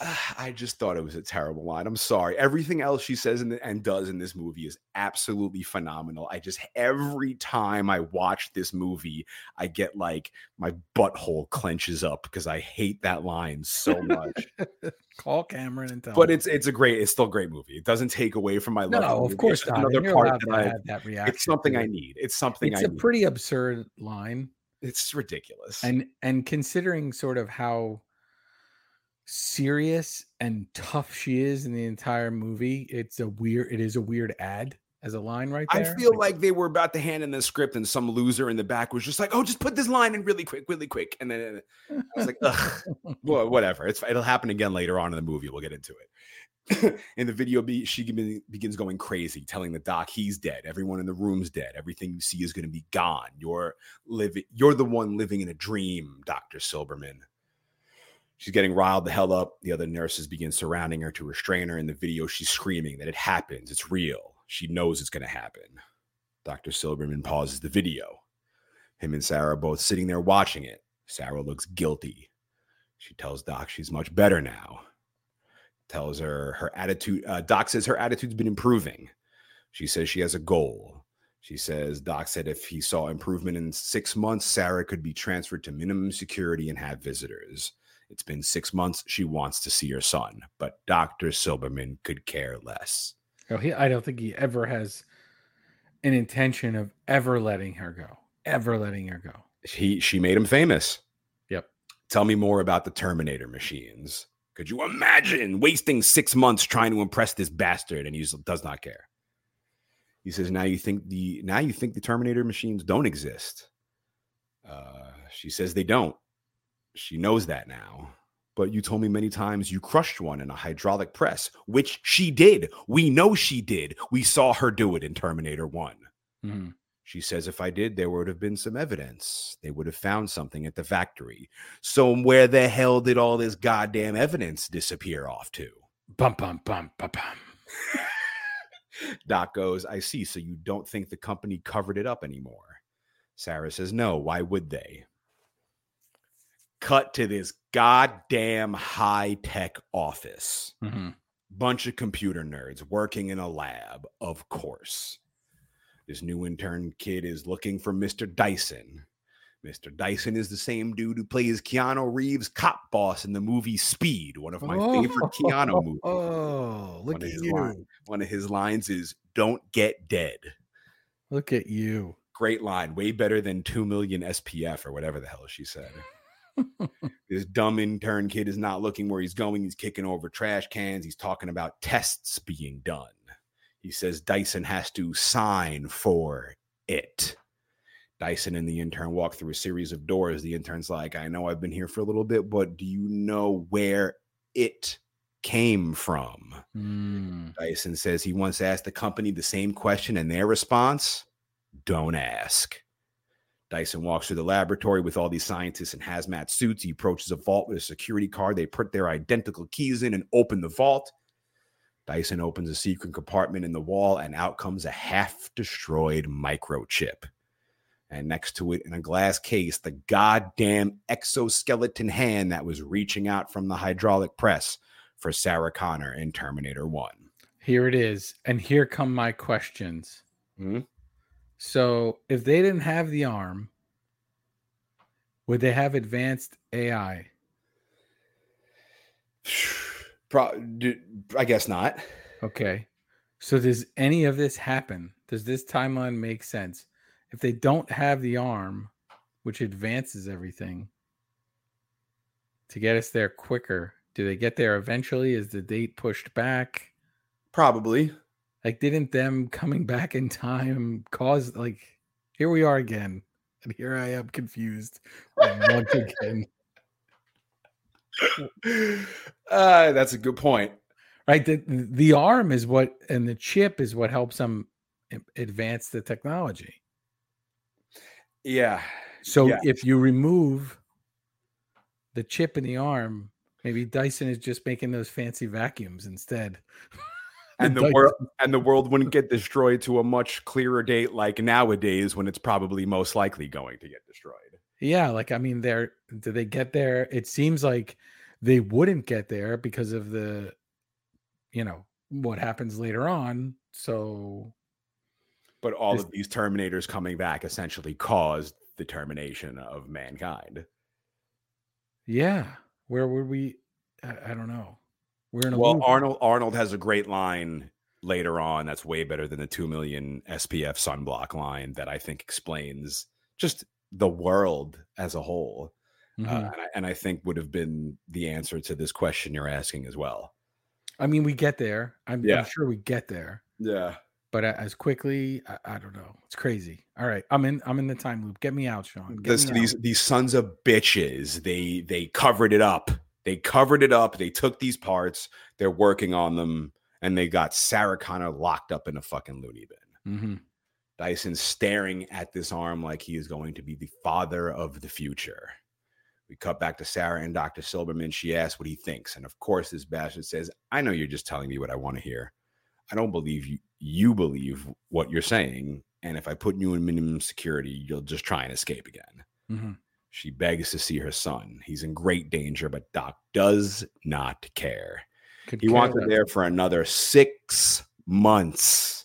*sighs* I just thought it was a terrible line. I'm sorry. Everything else she says in the, and does in this movie is absolutely phenomenal. I just every time I watch this movie, I get like my butthole clenches up because I hate that line so much. *laughs* Call Cameron and tell but him. it's it's a great, it's still a great movie. It doesn't take away from my love. no, of course It's not. Another part that I, have that reaction. it's something I need. It's something It's I a need. pretty absurd line, it's ridiculous. and and considering sort of how serious and tough she is in the entire movie, it's a weird. It is a weird ad as a line right there. I feel like they were about to hand in the script, and some loser in the back was just like, "Oh, just put this line in really quick, really quick." And then I was like, "Ugh, *laughs* well, whatever. It's it'll happen again later on in the movie. We'll get into it." *laughs* in the video, be, she begins going crazy, telling the doc he's dead. Everyone in the room's dead. Everything you see is going to be gone. You're living. You're the one living in a dream, Doctor Silberman. She's getting riled the hell up. The other nurses begin surrounding her to restrain her. In the video, she's screaming that it happens. It's real. She knows it's going to happen. Dr. Silberman pauses the video. Him and Sarah are both sitting there watching it. Sarah looks guilty. She tells Doc she's much better now. Tells her her attitude. Uh, Doc says her attitude's been improving. She says she has a goal. She says Doc said if he saw improvement in six months, Sarah could be transferred to minimum security and have visitors. It's been six months. She wants to see her son, but Dr. Silberman could care less. No, he, I don't think he ever has an intention of ever letting her go. Ever letting her go. He she made him famous. Yep. Tell me more about the Terminator machines. Could you imagine wasting six months trying to impress this bastard and he does not care? He says, "Now you think the now you think the Terminator machines don't exist." Uh, she says they don't. She knows that now. But you told me many times you crushed one in a hydraulic press, which she did. We know she did. We saw her do it in Terminator 1. Mhm. She says if I did, there would have been some evidence. They would have found something at the factory. So where the hell did all this goddamn evidence disappear off to? Bum bum bum bum bum. *laughs* Doc goes, I see. So you don't think the company covered it up anymore? Sarah says, No, why would they? Cut to this goddamn high tech office. Mhm. Bunch of computer nerds working in a lab, of course. This new intern kid is looking for Mr. Dyson. Mr. Dyson is the same dude who plays Keanu Reeves' cop boss in the movie Speed, one of my favorite Keanu *laughs* movies. Oh, look One at you. line- one of his lines is "Don't get dead." Look at you. Great line, way better than two million SPF or whatever the hell she said. This dumb intern kid is not looking where he's going. He's kicking over trash cans. He's talking about tests being done. He says Dyson has to sign for it. Dyson and the intern walk through a series of doors. The intern's like, I know I've been here for a little bit, but do you know where it came from? Mm. Dyson says he once asked the company the same question, and their response don't ask. Dyson walks through the laboratory with all these scientists in hazmat suits. He approaches a vault with a security card. They put their identical keys in and open the vault. Dyson opens a secret compartment in the wall, and out comes a half destroyed microchip. And next to it, in a glass case, the goddamn exoskeleton hand that was reaching out from the hydraulic press for Sarah Connor in Terminator 1. Here it is. And here come my questions. Mhm. So, if they didn't have the arm, would they have advanced AI? *sighs* Pro- I guess not. Okay. So, does any of this happen? Does this timeline make sense? If they don't have the arm, which advances everything to get us there quicker, Do they get there eventually? Is the date pushed back? Probably. Like, didn't them coming back in time cause like here we are again, and here I am confused once again. uh, that's a good point. Right, the the arm is what, and the chip is what helps them advance the technology. Yeah. So Yes. if you remove the chip in the arm, maybe Dyson is just making those fancy vacuums instead. *laughs* And the world and the world wouldn't get destroyed to a much clearer date like nowadays when it's probably most likely going to get destroyed. Yeah, like I mean, they're do they get there? It seems like they wouldn't get there because of the, you know, what happens later on. So But all This- of these Terminators coming back essentially caused the termination of mankind. yeah, where would we? I, I don't know. We're in a Well. Arnold Arnold has a great line later on that's way better than the 2 million SPF sunblock line that I think explains just the world as a whole. Uh, Mhm. and, I, and I think would have been the answer to this question you're asking as well. I mean, we get there. I'm, Yeah. I'm sure we get there, Yeah. but as quickly, I, I don't know. It's crazy. All right, I'm in. I'm in the time loop. Get me out, Shawn. Get This, these out. these sons of bitches, they they covered it up. They covered it up. They took these parts. They're working on them, and they got Sarah Connor locked up in a fucking loony bin. Mhm. Dyson staring at this arm like he is going to be the father of the future. We cut back to Sarah and Dr. Silberman. She asks what he thinks. And of course, this bastard says, I know you're just telling me what I want to hear. I don't believe you, you believe what you're saying. And if I put you in minimum security, you'll just try and escape again. Mhm. She begs to see her son. He's in great danger, but Doc does not care. Could He care wants her there for another six months.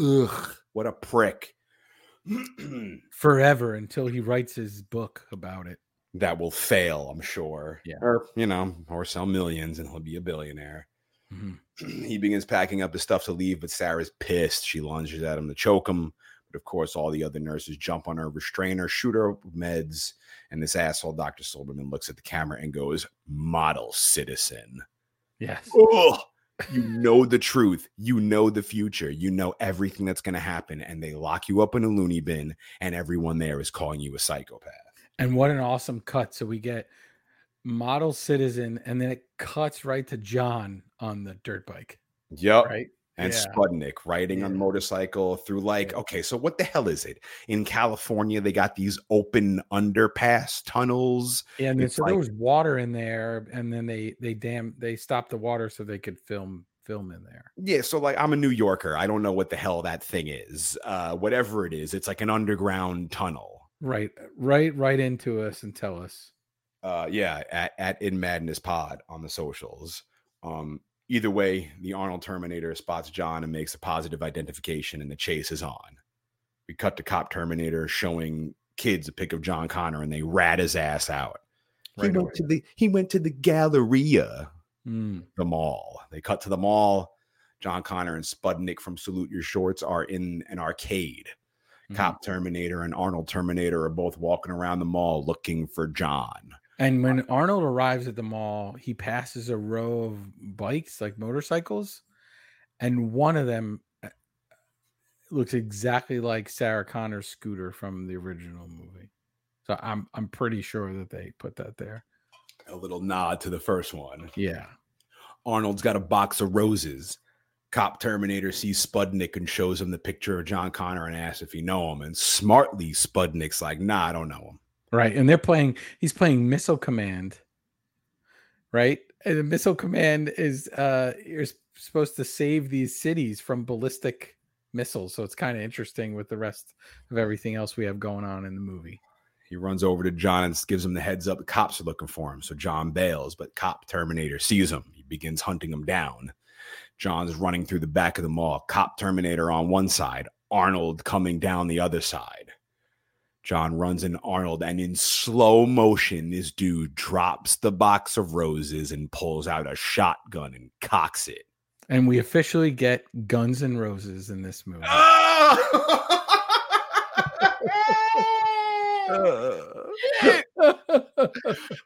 Ugh, what a prick. *clears throat* forever until he writes his book about it. that will fail, I'm sure. Yeah. Or, you know, or sell millions and he'll be a billionaire. *clears throat* Mhm. he begins packing up his stuff to leave, but Sarah's pissed. She lunges at him to choke him. But of course, all the other nurses jump on her, restrain her, shoot her meds. And this asshole, Dr. Silberman, looks at the camera and goes, Model citizen. Yes. Oh, you know the truth. You know the future. You know everything that's going to happen. And they lock you up in a loony bin, and everyone there is calling you a psychopath. And what an awesome cut. So we get model citizen, and then it cuts right to John on the dirt bike. Yep. Right. And Yeah. Sputnik riding on Yeah. motorcycle through like, okay, so what the hell is it? In California, they got these open underpass tunnels. Yeah, and It's so there was water in there, and then they they dam they stopped the water so they could film film in there. Yeah, so like I'm a New Yorker. I don't know what the hell that thing is. Uh whatever it is, it's like an underground tunnel. Right, right, right into us and tell us. uh yeah at, at in madness pod on the socials um either way the arnold terminator spots john and makes a positive identification and the chase is on. We cut to cop terminator showing kids a pic of john connor and they rat his ass out. He went away. to the he went to the galleria Mm, the mall. They cut to the mall. John connor and spudnik from salute your shorts are in an arcade. Mhm. cop terminator and arnold terminator are both walking around the mall looking for john And when Arnold arrives at the mall, he passes a row of bikes, like motorcycles, and one of them uh, looks exactly like Sarah Connor's scooter from the original movie. So I'm I'm pretty sure that they put that there. a little nod to the first one Yeah. Arnold's got a box of roses. Cop Terminator sees Spudnik and shows him the picture of John Connor and asks if he know him. And smartly, Spudnik's like, "Nah, I don't know him." Right. And they're playing, he's playing Missile Command. Right. And the Missile Command is uh you're supposed to save these cities from ballistic missiles. So it's kind of interesting with the rest of everything else we have going on in the movie. He runs over to John and gives him the heads up. The cops are looking for him, so John bails. But Cop Terminator sees him. He begins hunting him down. John's running through the back of the mall. Cop Terminator on one side, Arnold coming down the other side. John runs in Arnold, and in slow motion, this dude drops the box of roses and pulls out a shotgun and cocks it. And we officially get Guns and Roses in this movie. *laughs* *laughs* oh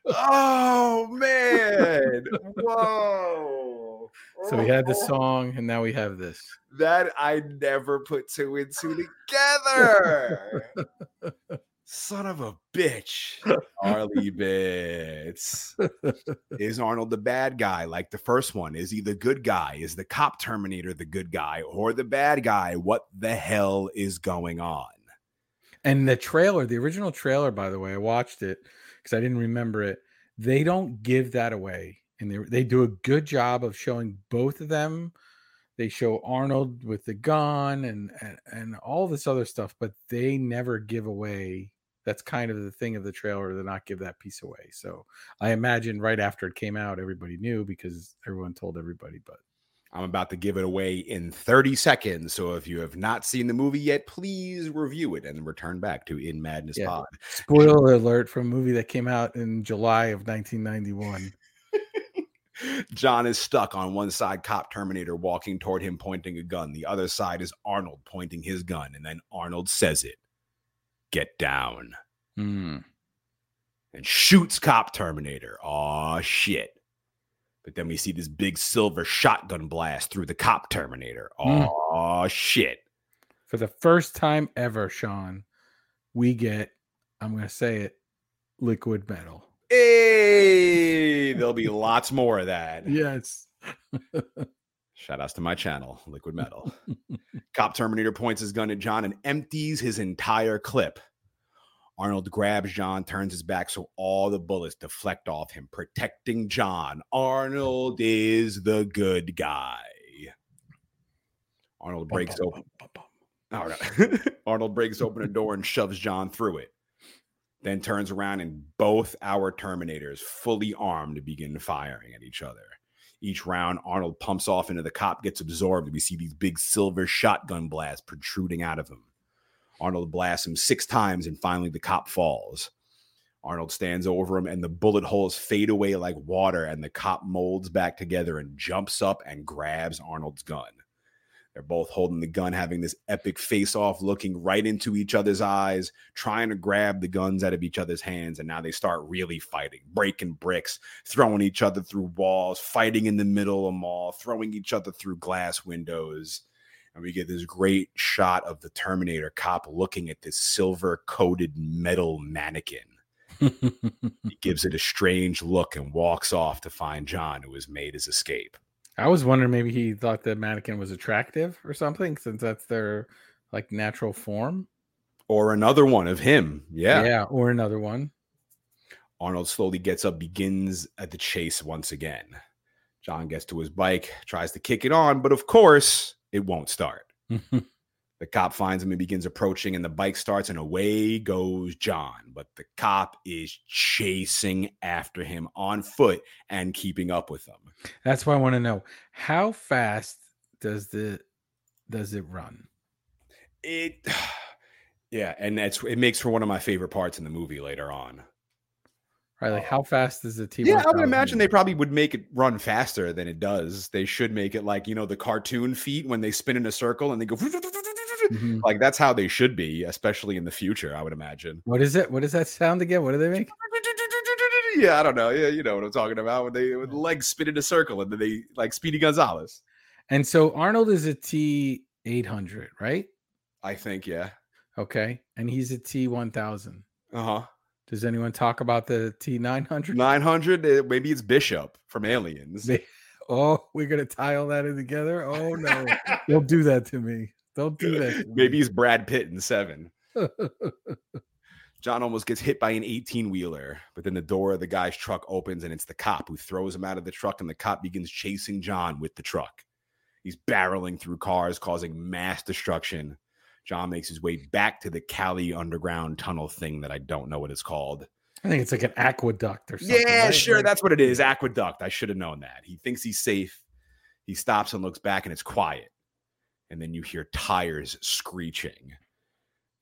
Oh, man! *laughs* Whoa! So we had the oh. song, and now we have this. That I never put two and two *laughs* together. Son of a bitch. Harley Bits. Is Arnold the bad guy like the first one? Is he the good guy? Is the cop Terminator the good guy or the bad guy? What the hell is going on? And the trailer, the original trailer, by the way, I watched it because I didn't remember it. They don't give that away, and they they do a good job of showing both of them. They show Arnold with the gun and and, and all this other stuff, but they never give away. That's kind of the thing of the trailer to not give that piece away. So I imagine right after it came out, everybody knew because everyone told everybody. But I'm about to give it away in 30 seconds. So if you have not seen the movie yet, please review it and return back to In Madness Yeah. Pod. spoiler alert from a movie that came out in July of 1991. *laughs* John is stuck on one side, cop Terminator walking toward him, pointing a gun. The other side is Arnold pointing his gun. And then Arnold says it Get down. Hmm. and shoots cop Terminator. Aw, shit. But then we see this big silver shotgun blast through the cop Terminator. Mm. Aw, shit. For the first time ever, Shawn, we get, I'm going to say it, liquid metal. Hey, there'll be *laughs* lots more of that. Yes. Shout outs to my channel, Liquid Metal. *laughs* Cop Terminator points his gun at John and empties his entire clip. Arnold grabs John, turns his back so all the bullets deflect off him, protecting John. Arnold is the good guy. Arnold breaks open. Oh, all right. *laughs* Arnold breaks open a door and shoves John through it. Then turns around and both our Terminators, fully armed, begin firing at each other. Each round, Arnold pumps off into the cop, gets absorbed. We see these big silver shotgun blasts protruding out of him. Arnold blasts him six times, and finally the cop falls. Arnold stands over him, and the bullet holes fade away like water, and the cop molds back together and jumps up and grabs Arnold's gun. They're both holding the gun, having this epic face off, looking right into each other's eyes, trying to grab the guns out of each other's hands. And now they start really fighting, breaking bricks, throwing each other through walls, fighting in the middle of a mall, throwing each other through glass windows. And we get this great shot of the Terminator cop looking at this silver coated metal mannequin. He *laughs* gives it a strange look and walks off to find John, who has made his escape. I was wondering maybe he thought the mannequin was attractive or something since that's their like natural form. Or another one of him. Yeah. Yeah. Or another one. Arnold slowly gets up, begins at the chase once again. John gets to his bike, tries to kick it on, but of course, it won't start. Mm-hmm. The cop finds him and begins approaching, and the bike starts, and away goes John. But the cop is chasing after him on foot and keeping up with him. That's why I want to know how fast does the does it run? It, *sighs* yeah, and that's it makes for one of my favorite parts in the movie later on. Right, like how fast does the T? Yeah, I would imagine they probably would make it run faster than it does. They should make it like you know the cartoon feet when they spin in a circle and they go *laughs* Mhm. like that's how they should be, especially in the future. I would imagine. What is it? What does that sound again? What do they make? *laughs* Yeah, I don't know. Yeah, you know what I'm talking about when they with the legs spin in a circle and then they like Speedy Gonzales. And so Arnold is a T eight hundred, right? I think yeah. Okay, and he's a T one thousand. Uh huh. Does anyone talk about the T nine hundred? Nine hundred. Eh, maybe it's Bishop from Aliens. Oh, we're gonna tie all that in together. Oh no, *laughs* don't do that to me. Don't do that. to Maybe he's Brad Pitt in Seven. *laughs* John almost gets hit by an 18 wheeler, but then the door of the guy's truck opens and it's the cop who throws him out of the truck, and the cop begins chasing John with the truck. He's barreling through cars, causing mass destruction. John makes his way back to the Cali underground tunnel thing that I don't know what it's called. I think it's like an aqueduct or something. Yeah, right? sure. Like- That's what it is. Aqueduct. I should have known that. He thinks he's safe. He stops and looks back, and it's quiet. And then you hear tires screeching.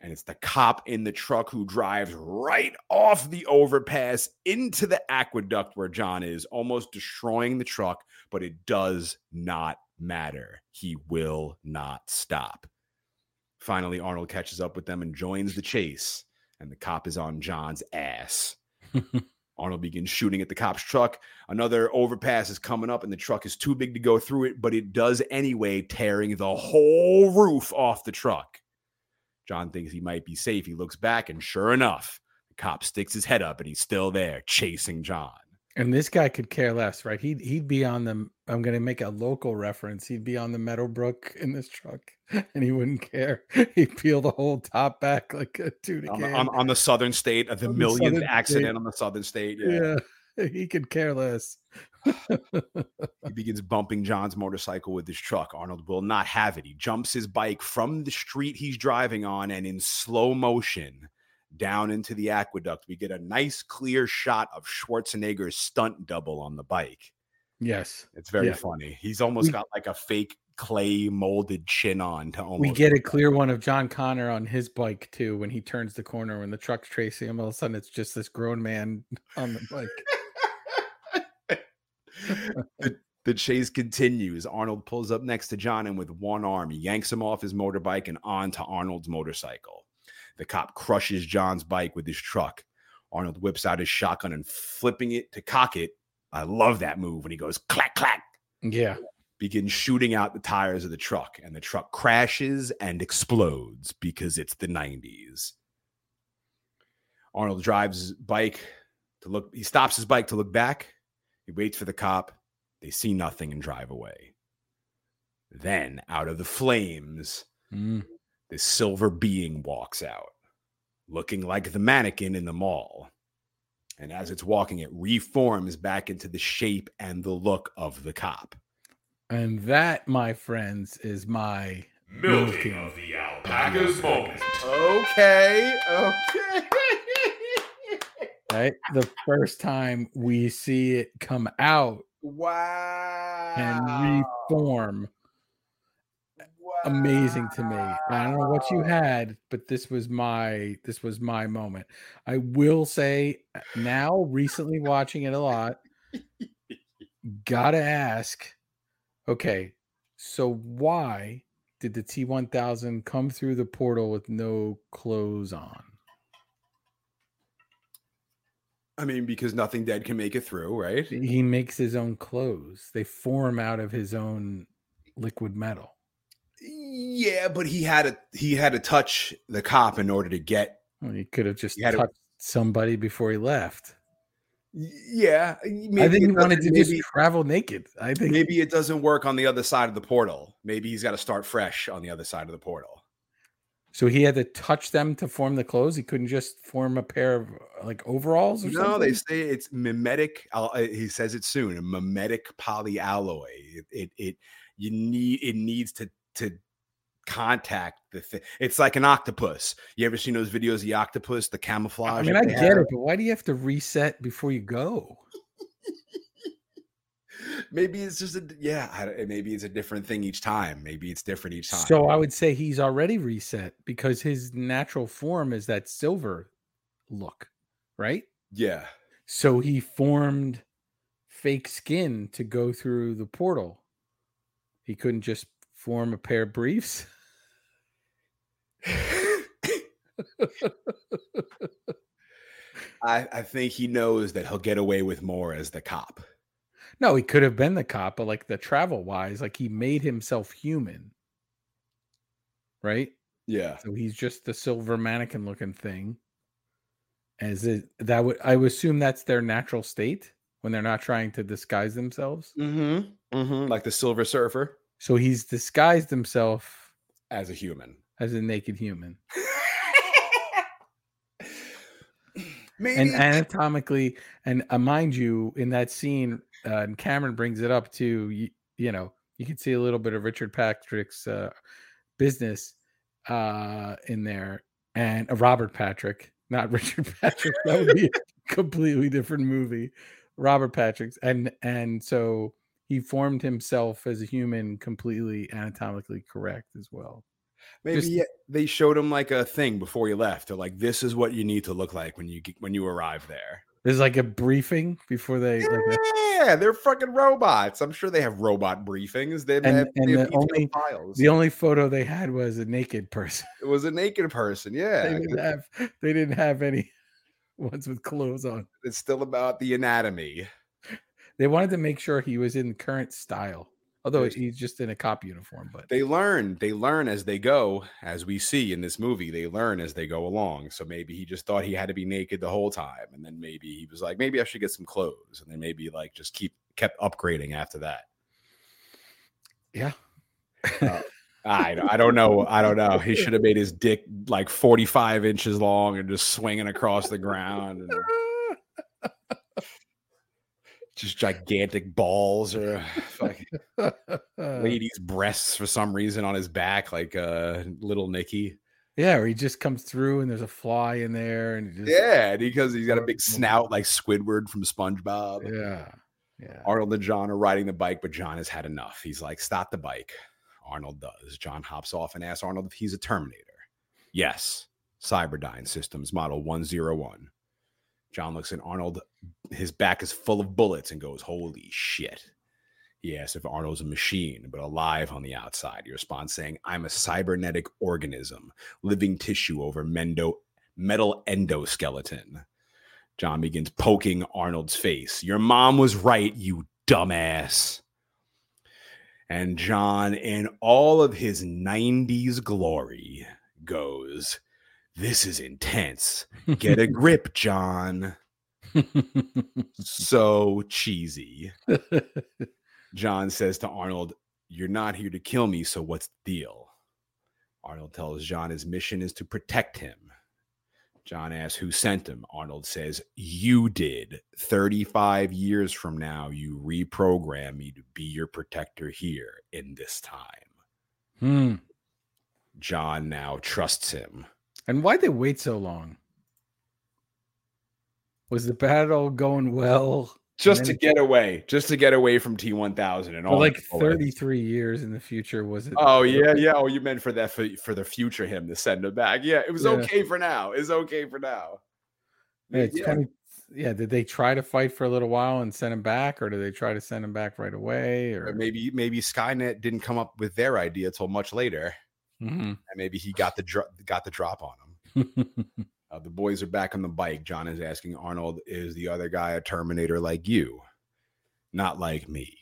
And it's the cop in the truck who drives right off the overpass into the aqueduct where John is, almost destroying the truck. But it does not matter. He will not stop. Finally, Arnold catches up with them and joins the chase. And the cop is on John's ass. *laughs* Arnold begins shooting at the cop's truck. Another overpass is coming up, and the truck is too big to go through it, but it does anyway, tearing the whole roof off the truck. John thinks he might be safe. He looks back, and sure enough, the cop sticks his head up, and he's still there chasing John. And this guy could care less, right? He'd he'd be on the. I'm going to make a local reference. He'd be on the Meadowbrook in this truck, *laughs* and he wouldn't care. *laughs* He'd peel the whole top back like a tuna On, on, on the southern state, of the *laughs* On millionth accident state. on the southern state. Yeah. yeah, he could care less. He begins bumping John's motorcycle with his truck. Arnold will not have it. He jumps his bike from the street he's driving on and in slow motion down into the aqueduct. We get a nice clear shot of Schwarzenegger's stunt double on the bike. yes, It's very Yeah. funny. He's almost We- got like a fake clay molded chin on to almost we get a clear one of John Connor on his bike too when he turns the corner when the truck's chasing him. All of a sudden, it's just this grown man on the bike. *laughs* the, the chase continues. Arnold pulls up next to John and with one arm, he yanks him off his motorbike and onto Arnold's motorcycle. The cop crushes John's bike with his truck. Arnold whips out his shotgun and flipping it to cock it. I love that move when he goes clack, clack, Yeah, begins shooting out the tires of the truck, and the truck crashes and explodes because it's the 90s. Arnold drives his bike to look, he stops his bike to look back. He waits for the cop. They see nothing and drive away. Then, out of the flames, Mm. This silver being walks out, looking like the mannequin in the mall. And as it's walking, it reforms back into the shape and the look of the cop. and that, my friends, is my Milking of the alpacas moment. Okay, okay. *laughs* right. The first time we see it come out wow. and reform. Amazing to me. I don't know what you had, but this was my this was my moment. I will say uh, now, recently watching it a lot, gotta ask, okay, so why did the T1000 come through the portal with no clothes on? I mean, because nothing dead can make it through, right? He makes his own clothes. They form out of his own liquid metal. Yeah, but he had to he had to touch the cop in order to get. Well, he could have just He had to- touched somebody before he left. Yeah, maybe I think he wanted to doesn't- just maybe, travel naked. I think maybe it doesn't work on the other side of the portal. Maybe he's got to start fresh on the other side of the portal. so. He had to touch them to form the clothes. He couldn't just form a pair of like overalls or No, something. they say it's mimetic. uh, He says it soon. A mimetic polyalloy. It, it it you need it needs to to contact the thing. It's like an octopus. You ever seen those videos of the octopus, the camouflage? I mean, I get have? it, but why do you have to reset before you go? *laughs* Maybe it's just a yeah. Maybe it's a different thing each time. Maybe it's different each time. So I would say he's already reset because his natural form is that silver look, right? yeah, So he formed fake skin to go through the portal. He couldn't just form a pair of briefs. *laughs* I I think he knows that he'll get away with more as the cop. No, he could have been the cop, but like the travel wise, like he made himself human. Right? Yeah, So he's just the silver mannequin looking thing. As it that would I would assume that's their natural state when they're not trying to disguise themselves. mm-hmm. Mm-hmm. Like the Silver Surfer So he's disguised himself as a human. as a naked human. *clears throat* Maybe and *clears throat* anatomically and uh, mind you in that scene uh, and cameron brings it up too you, you know you can see a little bit of richard patrick's uh, business uh, in there and uh, robert patrick not *laughs* richard patrick that would be a completely different movie robert patrick's and and so he formed himself as a human completely anatomically correct as well maybe just- yeah, they showed him like a thing before you left. They're like, "This is what you need to look like when you when you arrive there." there's like a briefing before they like a- Yeah, they're fucking robots. I'm sure they have robot briefings. They And- have, and they the only- files. the only photo they had was a naked person it was a naked person. Yeah, they didn't have they didn't have any *laughs* ones with clothes on. It's still about the anatomy. They wanted to make sure he was in current style, although he's just in a cop uniform. But They learn, they learn as they go, as we see in this movie. They learn as they go along. So maybe he just thought he had to be naked the whole time, and then maybe he was like, maybe I should get some clothes, and then maybe like just keep kept upgrading after that. yeah, uh, *laughs* I I don't know. I don't know. He should have made his dick like 45 inches long and just swinging across the ground. And just gigantic balls or fucking *laughs* ladies' breasts for some reason on his back, like uh little Nicky. yeah, where he just comes through and there's a fly in there, and he just, Yeah, because he's got a big snout like Squidward from SpongeBob. yeah, yeah. Arnold and John are riding the bike, but John has had enough. He's like, stop the bike. Arnold does. John hops off and asks Arnold if he's a Terminator. Yes. Cyberdyne Systems Model 101. John looks at Arnold. His back is full of bullets and goes, Holy shit. He asks if Arnold's a machine, but alive on the outside. He responds saying, I'm a cybernetic organism, living tissue over mendo- metal endoskeleton. John begins poking Arnold's face. Your mom was right, you dumbass. And John, in all of his 90s glory, goes, This is intense. Get a grip, John. So cheesy. *laughs* John says to Arnold, You're not here to kill me, so what's the deal? Arnold tells John his mission is to protect him. John asks who sent him. Arnold says, You did. 35 years from now, you reprogram me to be your protector here in this time. Hmm. John now trusts him. And why'd they wait so long? Was the battle going well? Just to get away, just to get away from T1000 and all like 33 years in the future, was it? Oh yeah, yeah. Oh, you meant for that for, for the future him to send him back. Yeah, it was Yeah. okay for now. It's okay for now. Yeah, it's Yeah. 20 yeah, did they try to fight for a little while and send him back, or did they try to send him back right away? Or Or maybe maybe Skynet didn't come up with their idea till much later, Mhm. and maybe he got the dro- got the drop on him. *laughs* Uh, the boys are back on the bike. John is asking Arnold, "Is the other guy a Terminator like you? Not like me.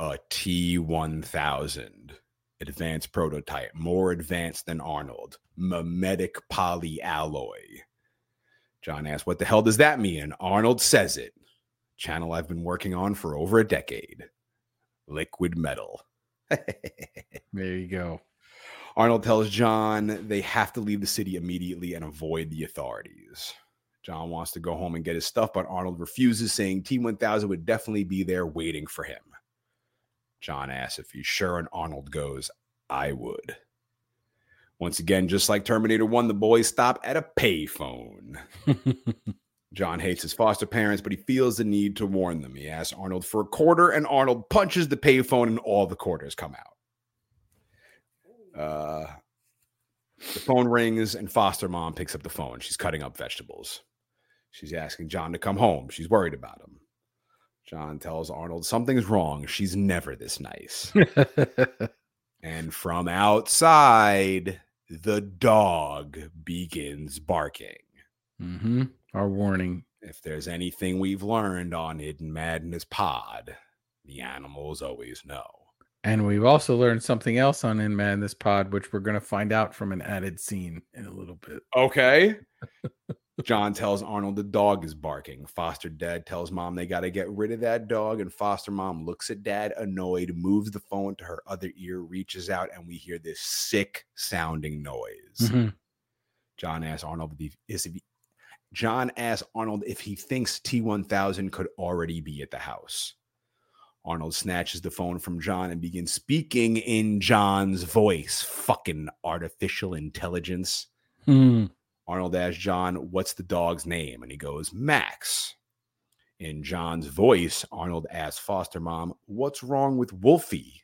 A T one thousand, advanced prototype, more advanced than Arnold, mimetic polyalloy." John asks, "What the hell does that mean?" And Arnold says it. Channel I've been working on for over a decade. Liquid metal. *laughs* there you go. Arnold tells John they have to leave the city immediately and avoid the authorities. John wants to go home and get his stuff, but Arnold refuses, saying T1000 would definitely be there waiting for him. John asks if he's sure, and Arnold goes, I would. Once again, just like Terminator 1, the boys stop at a payphone. *laughs* John hates his foster parents, but he feels the need to warn them. He asks Arnold for a quarter, and Arnold punches the payphone, and all the quarters come out. Uh, the phone rings, and foster mom picks up the phone. She's cutting up vegetables. She's asking John to come home. She's worried about him. John tells Arnold something's wrong. She's never this nice. *laughs* and from outside, the dog begins barking. hmm Our warning. If there's anything we've learned on In Madness Pod, the animals always know. And we've also learned something else on In Madness Pod, which we're going to find out from an added scene in a little bit. Okay. *laughs* John tells Arnold the dog is barking. Foster dad tells mom they got to get rid of that dog. And foster mom looks at dad annoyed, moves the phone to her other ear, reaches out, and we hear this sick sounding noise. Mhm. John asks Arnold if he, is if he, John asks Arnold if he thinks T1000 could already be at the house. Arnold snatches the phone from John and begins speaking in John's voice. Fucking artificial intelligence. Hmm. Arnold asks John, What's the dog's name? And he goes, Max. In John's voice, Arnold asks foster mom, What's wrong with Wolfie?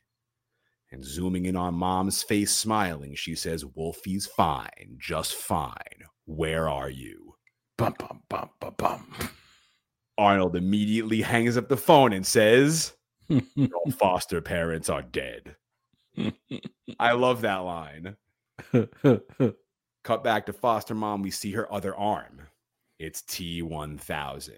And zooming in on mom's face, smiling, she says, Wolfie's fine, just fine. Where are you? Bum, bum, bum, bum, bum. Arnold immediately hangs up the phone and says, Your foster parents are dead. I love that line. Cut back to foster mom, we see her other arm. It's T1000.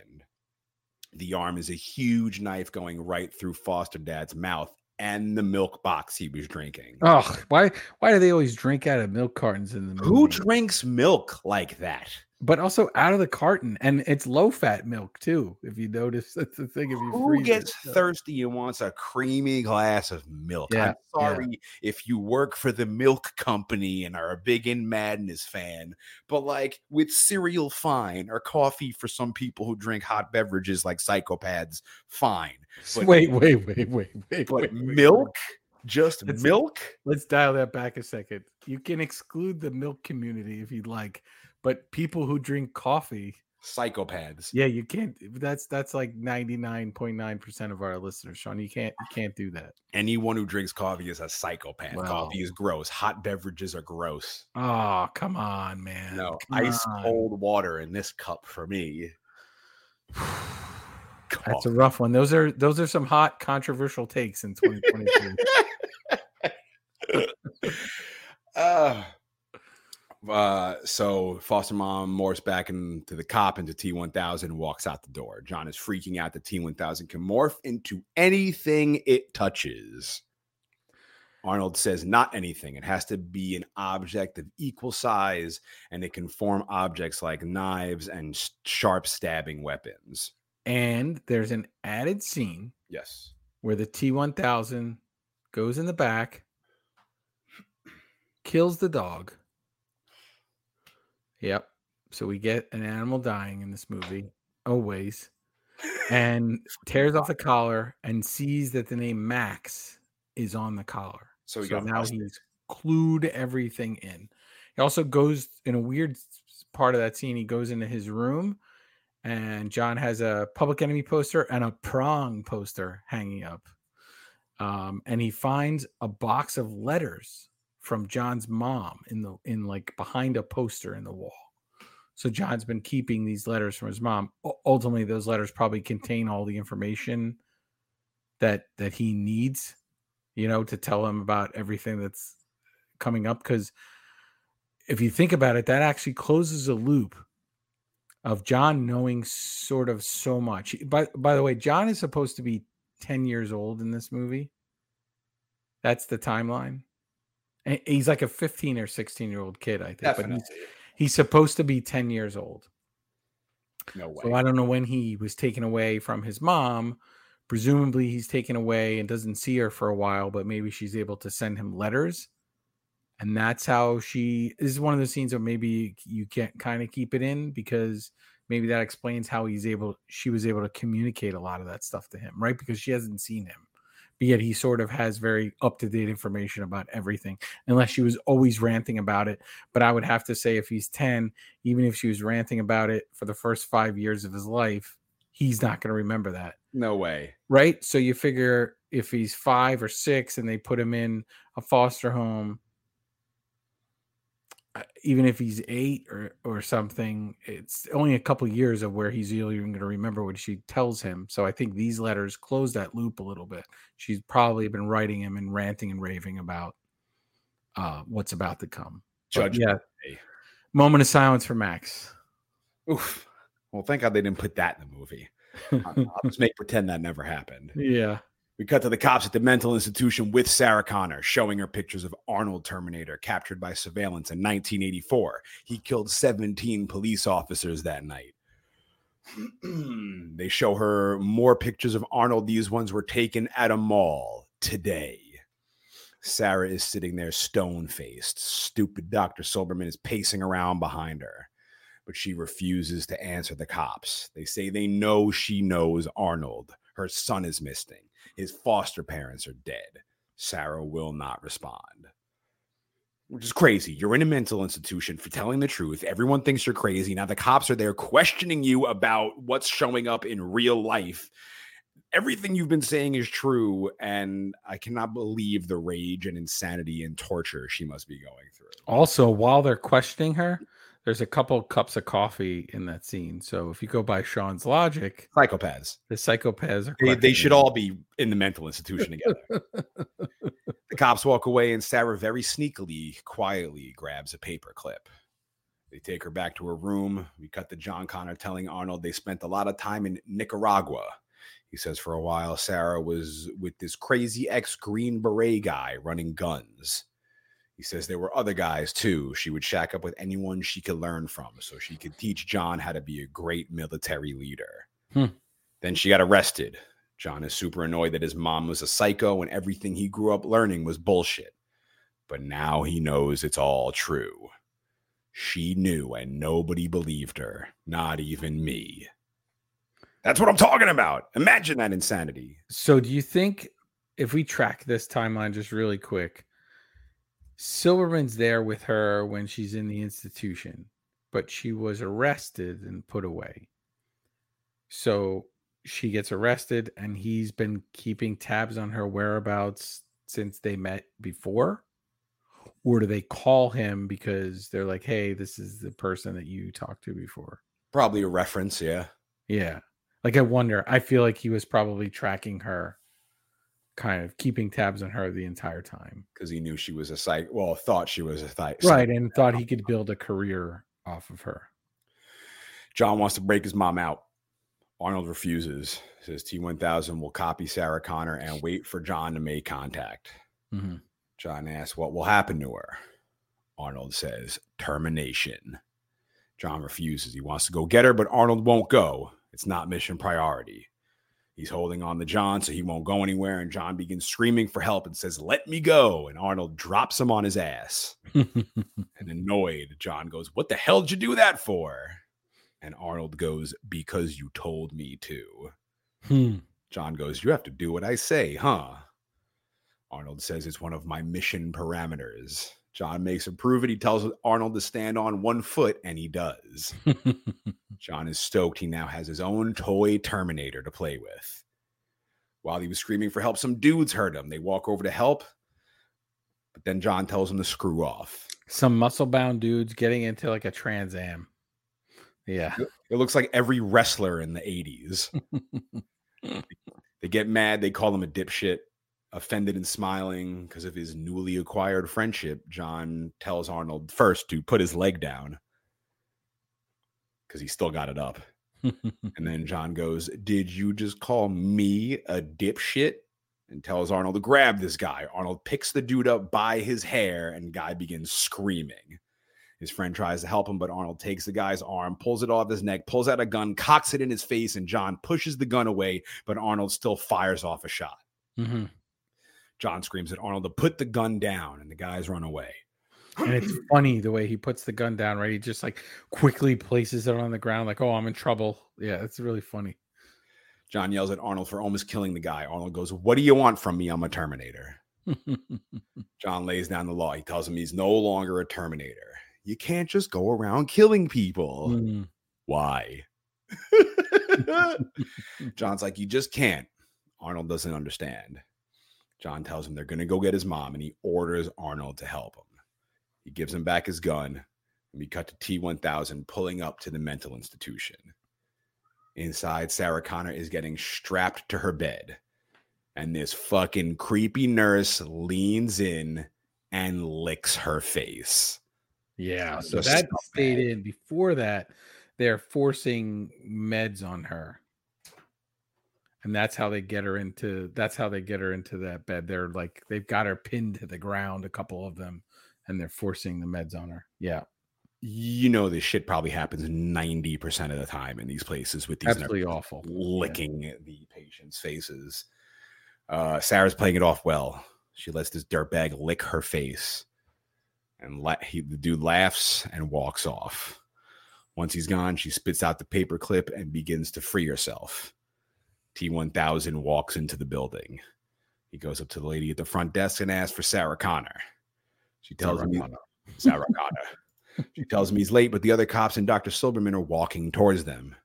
The arm is a huge knife going right through Foster Dad's mouth and the milk box he was drinking. Oh, why why do they always drink out of milk cartons in the movie? Who drinks milk like that? But also out of the carton, and it's low fat milk too. If you notice, *laughs* that's the thing. If you Who gets it. thirsty and wants a creamy glass of milk? Yeah, I'm sorry if you work for the milk company and are a big in Madness fan, but like with cereal, fine, or coffee for some people who drink hot beverages like psychopaths, fine. *laughs* but- wait, wait, wait, wait, wait, But wait, wait, wait. milk, just It's- milk. Let's dial that back a second. You can exclude the milk community if you'd like, but people who drink coffee, Psychopaths. yeah, you can't. That's that's like ninety nine point nine percent of our listeners, Shawn. You can't you can't do that. Anyone who drinks coffee is a psychopath. Wow. Coffee is gross. Hot beverages are gross. Oh, come on, man. No, Come ice on. cold water in this cup for me. *sighs* That's a rough one. Those are those are some hot controversial takes in twenty twenty two. uh, *laughs* uh, so foster mom morphs back into the cop into T1000 and walks out the door. John is freaking out that T1000 can morph into anything it touches. Arnold says not anything. It has to be an object of equal size and it can form objects like knives and sharp stabbing weapons. and there's an added scene Yes. where the T1000 goes in the back, kills the dog. Yep. So we get an animal dying in this movie, always, *laughs* and tears off the collar and sees that the name Max is on the collar. So so now busted. he's clued everything in. He also goes in a weird part of that scene. He goes into his room, and John has a Public Enemy poster and a Prong poster hanging up. Um, and he finds a box of letters from John's mom in the in like behind a poster in the wall. So John's been keeping these letters from his mom. Ultimately, those letters probably contain all the information that that he needs, you know, to tell him about everything that's coming up. Because if you think about it, that actually closes a loop of John knowing sort of so much. By by the way, John is supposed to be 10 years old in this movie. That's the timeline. He's like a 15 or 16 year old kid, I think. But he's, he's supposed to be 10 years old. No way. So I don't know when he was taken away from his mom. Presumably he's taken away and doesn't see her for a while, but maybe she's able to send him letters. And that's how she this is one of the scenes where maybe you can't kind of keep it in because maybe that explains how he's able she was able to communicate a lot of that stuff to him, right? Because she hasn't seen him. But yet he sort of has very up-to-date information about everything, unless she was always ranting about it. But I would have to say if he's 10, even if she was ranting about it for the first five years of his life, he's not going to remember that. no way. Right. So you figure if he's five or six and they put him in a foster home, even if he's eight or, or something, it's only a couple years of where he's even going to remember what she tells him. So I think these letters close that loop a little bit. She's probably been writing him and ranting and raving about uh, what's about to come. But Judge. yeah. Moment of silence for Max. Oof. Well, thank God they didn't put that in the movie. *laughs* I'll just make pretend that never happened. Yeah. We cut to the cops at the mental institution with Sarah Connor, showing her pictures of Arnold Terminator captured by surveillance in 1984. He killed 17 police officers that night. *clears throat* they show her more pictures of Arnold. These ones were taken at a mall today. Sarah is sitting there stone faced. Stupid Dr. Silberman is pacing around behind her, but she refuses to answer the cops. They say they know she knows Arnold. Her son is missing. His foster parents are dead. Sarah will not respond. Which is crazy. You're in a mental institution for telling the truth. Everyone thinks you're crazy. Now the cops are there questioning you about what's showing up in real life. Everything you've been saying is true. And I cannot believe the rage and insanity and torture she must be going through. Also, while they're questioning her, there's a couple cups of coffee in that scene. So if you go by Shawn's logic, Psychopaths. the psychopaths are They, they should all be in the mental institution together. *laughs* the cops walk away, and Sarah very sneakily, quietly grabs a paper clip. They take her back to her room. We cut to John Connor telling Arnold they spent a lot of time in Nicaragua. He says for a while, Sarah was with this crazy ex Green Beret guy running guns. He says there were other guys too. She would shack up with anyone she could learn from so she could teach John how to be a great military leader. Hmm. Then she got arrested. John is super annoyed that his mom was a psycho and everything he grew up learning was bullshit. But now he knows it's all true. She knew and nobody believed her, not even me. That's what I'm talking about. Imagine that insanity. So, do you think if we track this timeline just really quick, Silberman's there with her when she's in the institution, but she was arrested and put away. So she gets arrested, and he's been keeping tabs on her whereabouts since they met before. Or do they call him because they're like, hey, this is the person that you talked to before? Probably a reference, yeah. Yeah. Like I wonder, I feel like he was probably tracking her, kind of keeping tabs on her the entire time. Because he knew she was a psych. Well, thought she was a psych. Right. And thought he could build a career off of her. John wants to break his mom out. Arnold refuses. Says T1000 will copy Sarah Connor and wait for John to make contact. Mhm. John asks what will happen to her. Arnold says termination. John refuses. He wants to go get her, but Arnold won't go. It's not mission priority. He's holding on to John so he won't go anywhere. And John begins screaming for help and says, Let me go. And Arnold drops him on his ass. *laughs* And annoyed, John goes, What the hell did you do that for? And Arnold goes, Because you told me to. Hmm. John goes, You have to do what I say, huh? Arnold says it's one of my mission parameters. John makes him prove it. He tells Arnold to stand on one foot, and he does. *laughs* John is stoked. He now has his own toy Terminator to play with. While he was screaming for help, some dudes heard him. They walk over to help, but then John tells him to screw off. Some muscle bound dudes getting into like a Trans Am. Yeah. It looks like every wrestler in the 80s. *laughs* they get mad. They call him a dipshit. Offended and smiling because of his newly acquired friendship, John tells Arnold first to put his leg down because he still got it up. *laughs* And then John goes, Did you just call me a dipshit? And tells Arnold to grab this guy. Arnold picks the dude up by his hair, and guy begins screaming. His friend tries to help him, but Arnold takes the guy's arm, pulls it off his neck, pulls out a gun, cocks it in his face, and John pushes the gun away, but Arnold still fires off a shot. Mhm. John screams at Arnold to put the gun down, and the guys run away. And it's *clears throat* funny the way he puts the gun down, right? He just like quickly places it on the ground, like, oh, I'm in trouble. Yeah, it's really funny. John yells at Arnold for almost killing the guy. Arnold goes, What do you want from me? I'm a Terminator. *laughs* John lays down the law. He tells him he's no longer a Terminator. You can't just go around killing people. Mm. Why? *laughs* *laughs* John's like, You just can't. Arnold doesn't understand. John tells him they're going to go get his mom, and he orders Arnold to help him. He gives him back his gun, and we cut to T1000 pulling up to the mental institution. Inside, Sarah Connor is getting strapped to her bed, and this fucking creepy nurse leans in and licks her face. Yeah. So that stayed in. Before that, they're forcing meds on her. And that's how they get her into that's how they get her into that bed. They're like they've got her pinned to the ground, a couple of them, and they're forcing the meds on her. Yeah. You know, this shit probably happens 90% of the time in these places with these Absolutely awful. licking the patients' faces. Uh, Sarah's playing it off well. She lets this dirtbag lick her face, and la- he, the dude laughs and walks off. Once he's gone, she spits out the paper clip and begins to free herself. T1000 walks into the building. He goes up to the lady at the front desk and asks for Sarah Connor. She tells him he- *laughs* Sarah Connor. She tells him he's late, but the other cops and Dr. Silberman are walking towards them.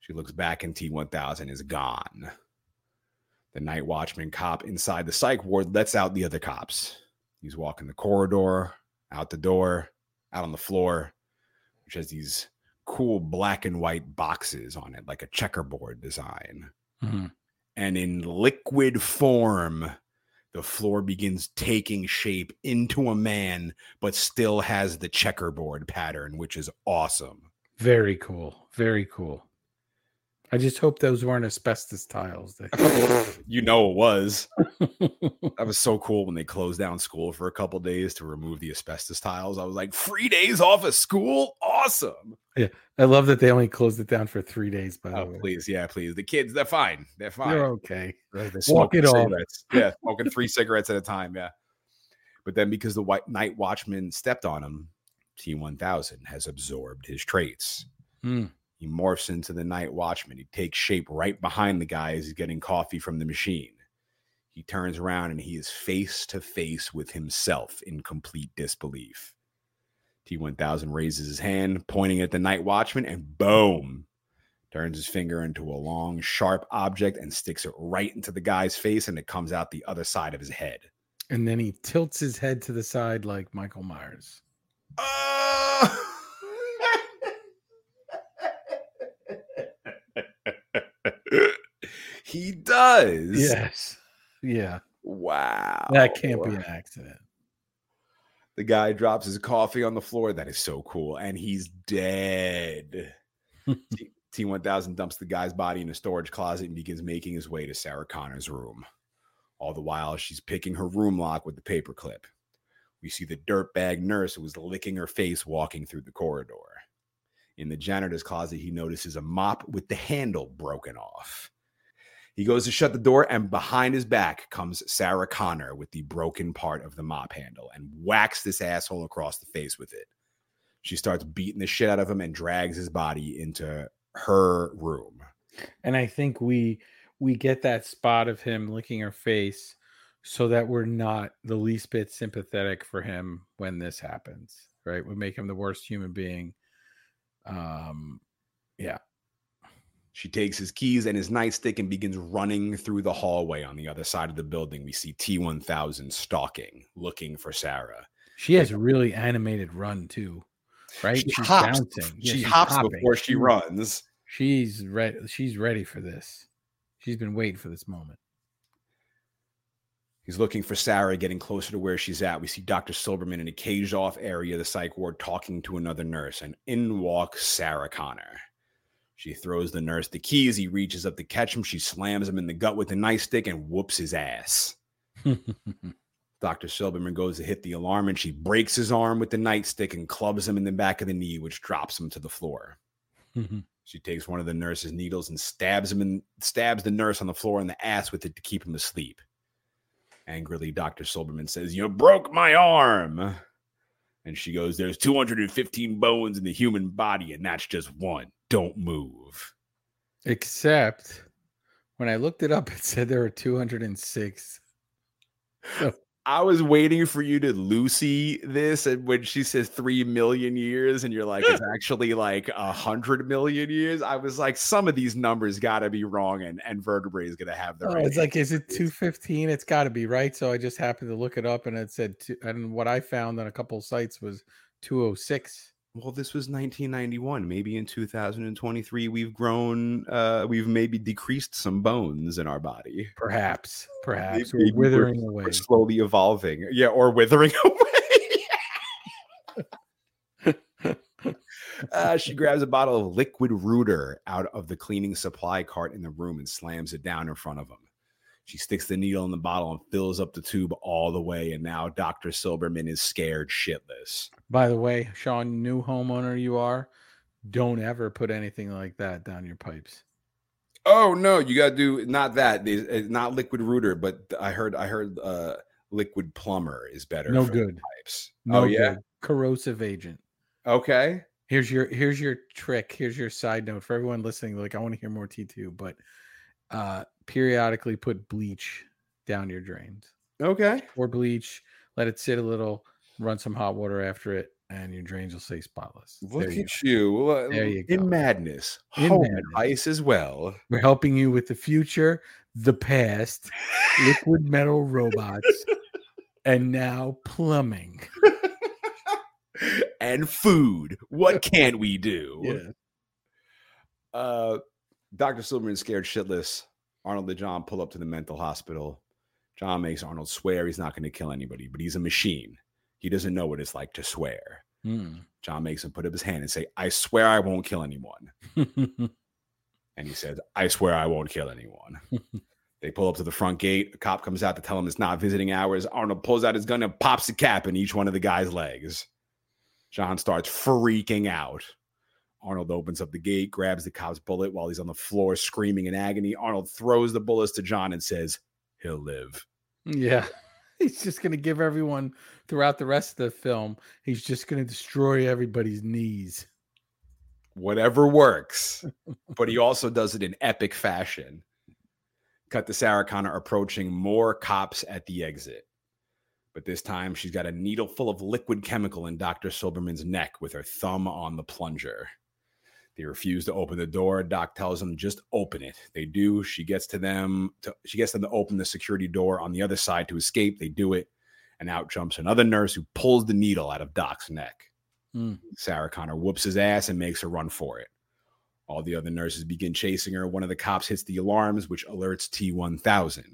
She looks back and T1000 is gone. The night watchman cop inside the psych ward lets out the other cops. He's walking the corridor, out the door, out on the floor, which has these cool black and white boxes on it, like a checkerboard design. Mhm. And in liquid form, the floor begins taking shape into a man, but still has the checkerboard pattern, which is awesome. Very cool. Very cool. I just hope those weren't asbestos tiles. That- *laughs* you know it was. *laughs* That was so cool when they closed down school for a couple days to remove the asbestos tiles. I was like, free days off of school? Awesome. Yeah, I love that they only closed it down for three days. By the Oh, way, please. Yeah, please. The kids, they're fine. They're fine. you're okay. They're they're Walk smoking it off. Yeah, smoking three *laughs* cigarettes at a time. Yeah. But then because the white night watchman stepped on him, T1000 has absorbed his traits. Hmm. He morphs into the night watchman. He takes shape right behind the guy as he's getting coffee from the machine. He turns around and he is face to face with himself in complete disbelief. T1000 raises his hand, pointing at the night watchman, and boom, turns his finger into a long, sharp object and sticks it right into the guy's face, and it comes out the other side of his head. And then he tilts his head to the side like Michael Myers. Ah! *laughs* he does. Yes. Yeah. Wow. That can't be an accident. The guy drops his coffee on the floor. That is so cool. And he's dead. *laughs* T- T1000 dumps the guy's body in a storage closet and begins making his way to Sarah Connor's room. All the while, she's picking her room lock with the paperclip. We see the dirtbag nurse who was licking her face walking through the corridor. In the janitor's closet, he notices a mop with the handle broken off. He goes to shut the door, and behind his back comes Sarah Connor with the broken part of the mop handle and whacks this asshole across the face with it. She starts beating the shit out of him and drags his body into her room. And I think we we get that spot of him licking her face so that we're not the least bit sympathetic for him when this happens. Right? We make him the worst human being. Um yeah. She takes his keys and his nightstick and begins running through the hallway on the other side of the building. We see T1000 stalking, looking for Sarah. She has a really animated run too. Right? She She's hops, bouncing. Yeah, she hops hopping. before she runs. She's ready. She's ready for this. She's been waiting for this moment. He's looking for Sarah, getting closer to where she's at. We see Dr. Silberman in a caged off area of the psych ward talking to another nurse, and in walks Sarah Connor. She throws the nurse the keys. He reaches up to catch him. She slams him in the gut with a nightstick and whoops his ass. *laughs* Dr. Silberman goes to hit the alarm and she breaks his arm with the nightstick and clubs him in the back of the knee, which drops him to the floor. *laughs* She takes one of the nurse's needles and stabs him and stabs the nurse on the floor in the ass with it to keep him asleep. Angrily, Dr. Silberman says, You broke my arm. And she goes, There's 215 bones in the human body, and that's just one. Don't move. Except when I looked it up, it said there were 206. I was waiting for you to Lucy this, and when she says three million years, and you're like, it's actually like a hundred million years. I was like, some of these numbers got to be wrong, and and vertebrae is gonna have the Oh, right. it's like, is it 215? It's got to be right. So I just happened to look it up and it said, two, and what I found on a couple of sites was 206. Well, this was 1991. Maybe in 2023, we've grown. uh We've maybe decreased some bones in our body. Perhaps, perhaps Maybe we're withering away. We're slowly evolving. Yeah, or withering *laughs* away. Uh, she grabs a bottle of liquid Rooter out of the cleaning supply cart in the room and slams it down in front of him. She sticks the needle in the bottle and fills up the tube all the way. And now Dr. Silberman is scared shitless. By the way, Shawn, new homeowner you are, don't ever put anything like that down your pipes. Oh no, you gotta do not that. It's it's not liquid Rooter, but I heard I heard uh liquid plumber is better. No for good. pipes. No oh yeah. good. corrosive agent. Okay. Here's your here's your trick. Here's your side note for everyone listening. Like, I want to hear more T2, but uh periodically put bleach down your drains. Okay. Or bleach, let it sit a little, run some hot water after it, and your drains will stay spotless. Look There you at you. Uh, There you in go. madness. In Home madness. advice as well. We're helping you with the future, the past, liquid metal robots, and now plumbing. *laughs* and food. What can we do? *laughs* Uh, Dr. Silberman scared shitless. Arnold and John pull up to the mental hospital. John makes Arnold swear he's not going to kill anybody, but he's a machine. He doesn't know what it's like to swear. Hmm. John makes him put up his hand and say, I swear I won't kill anyone. *laughs* And he says, I swear I won't kill anyone. *laughs* they pull up to the front gate. A cop comes out to tell him it's not visiting hours. Arnold pulls out his gun and pops a cap in each one of the guy's legs. John starts freaking out. Arnold opens up the gate, grabs the cop's bullet while he's on the floor screaming in agony. Arnold throws the bullets to John and says, He'll live. yeah. *laughs* He's just going to give everyone throughout the rest of the film, he's just going to destroy everybody's knees. Whatever works. but he also does it in epic fashion. Cut to Sarah Connor approaching more cops at the exit. But this time she's got a needle full of liquid chemical in Dr. Silberman's neck with her thumb on the plunger. They refuse to open the door. Doc tells them just open it. They do. She gets to them to, she gets them to open the security door on the other side to escape. They do it. And out jumps another nurse who pulls the needle out of Doc's neck. Hmm. Sarah Connor whoops his ass and makes her run for it. All the other nurses begin chasing her. One of the cops hits the alarms, which alerts T1000,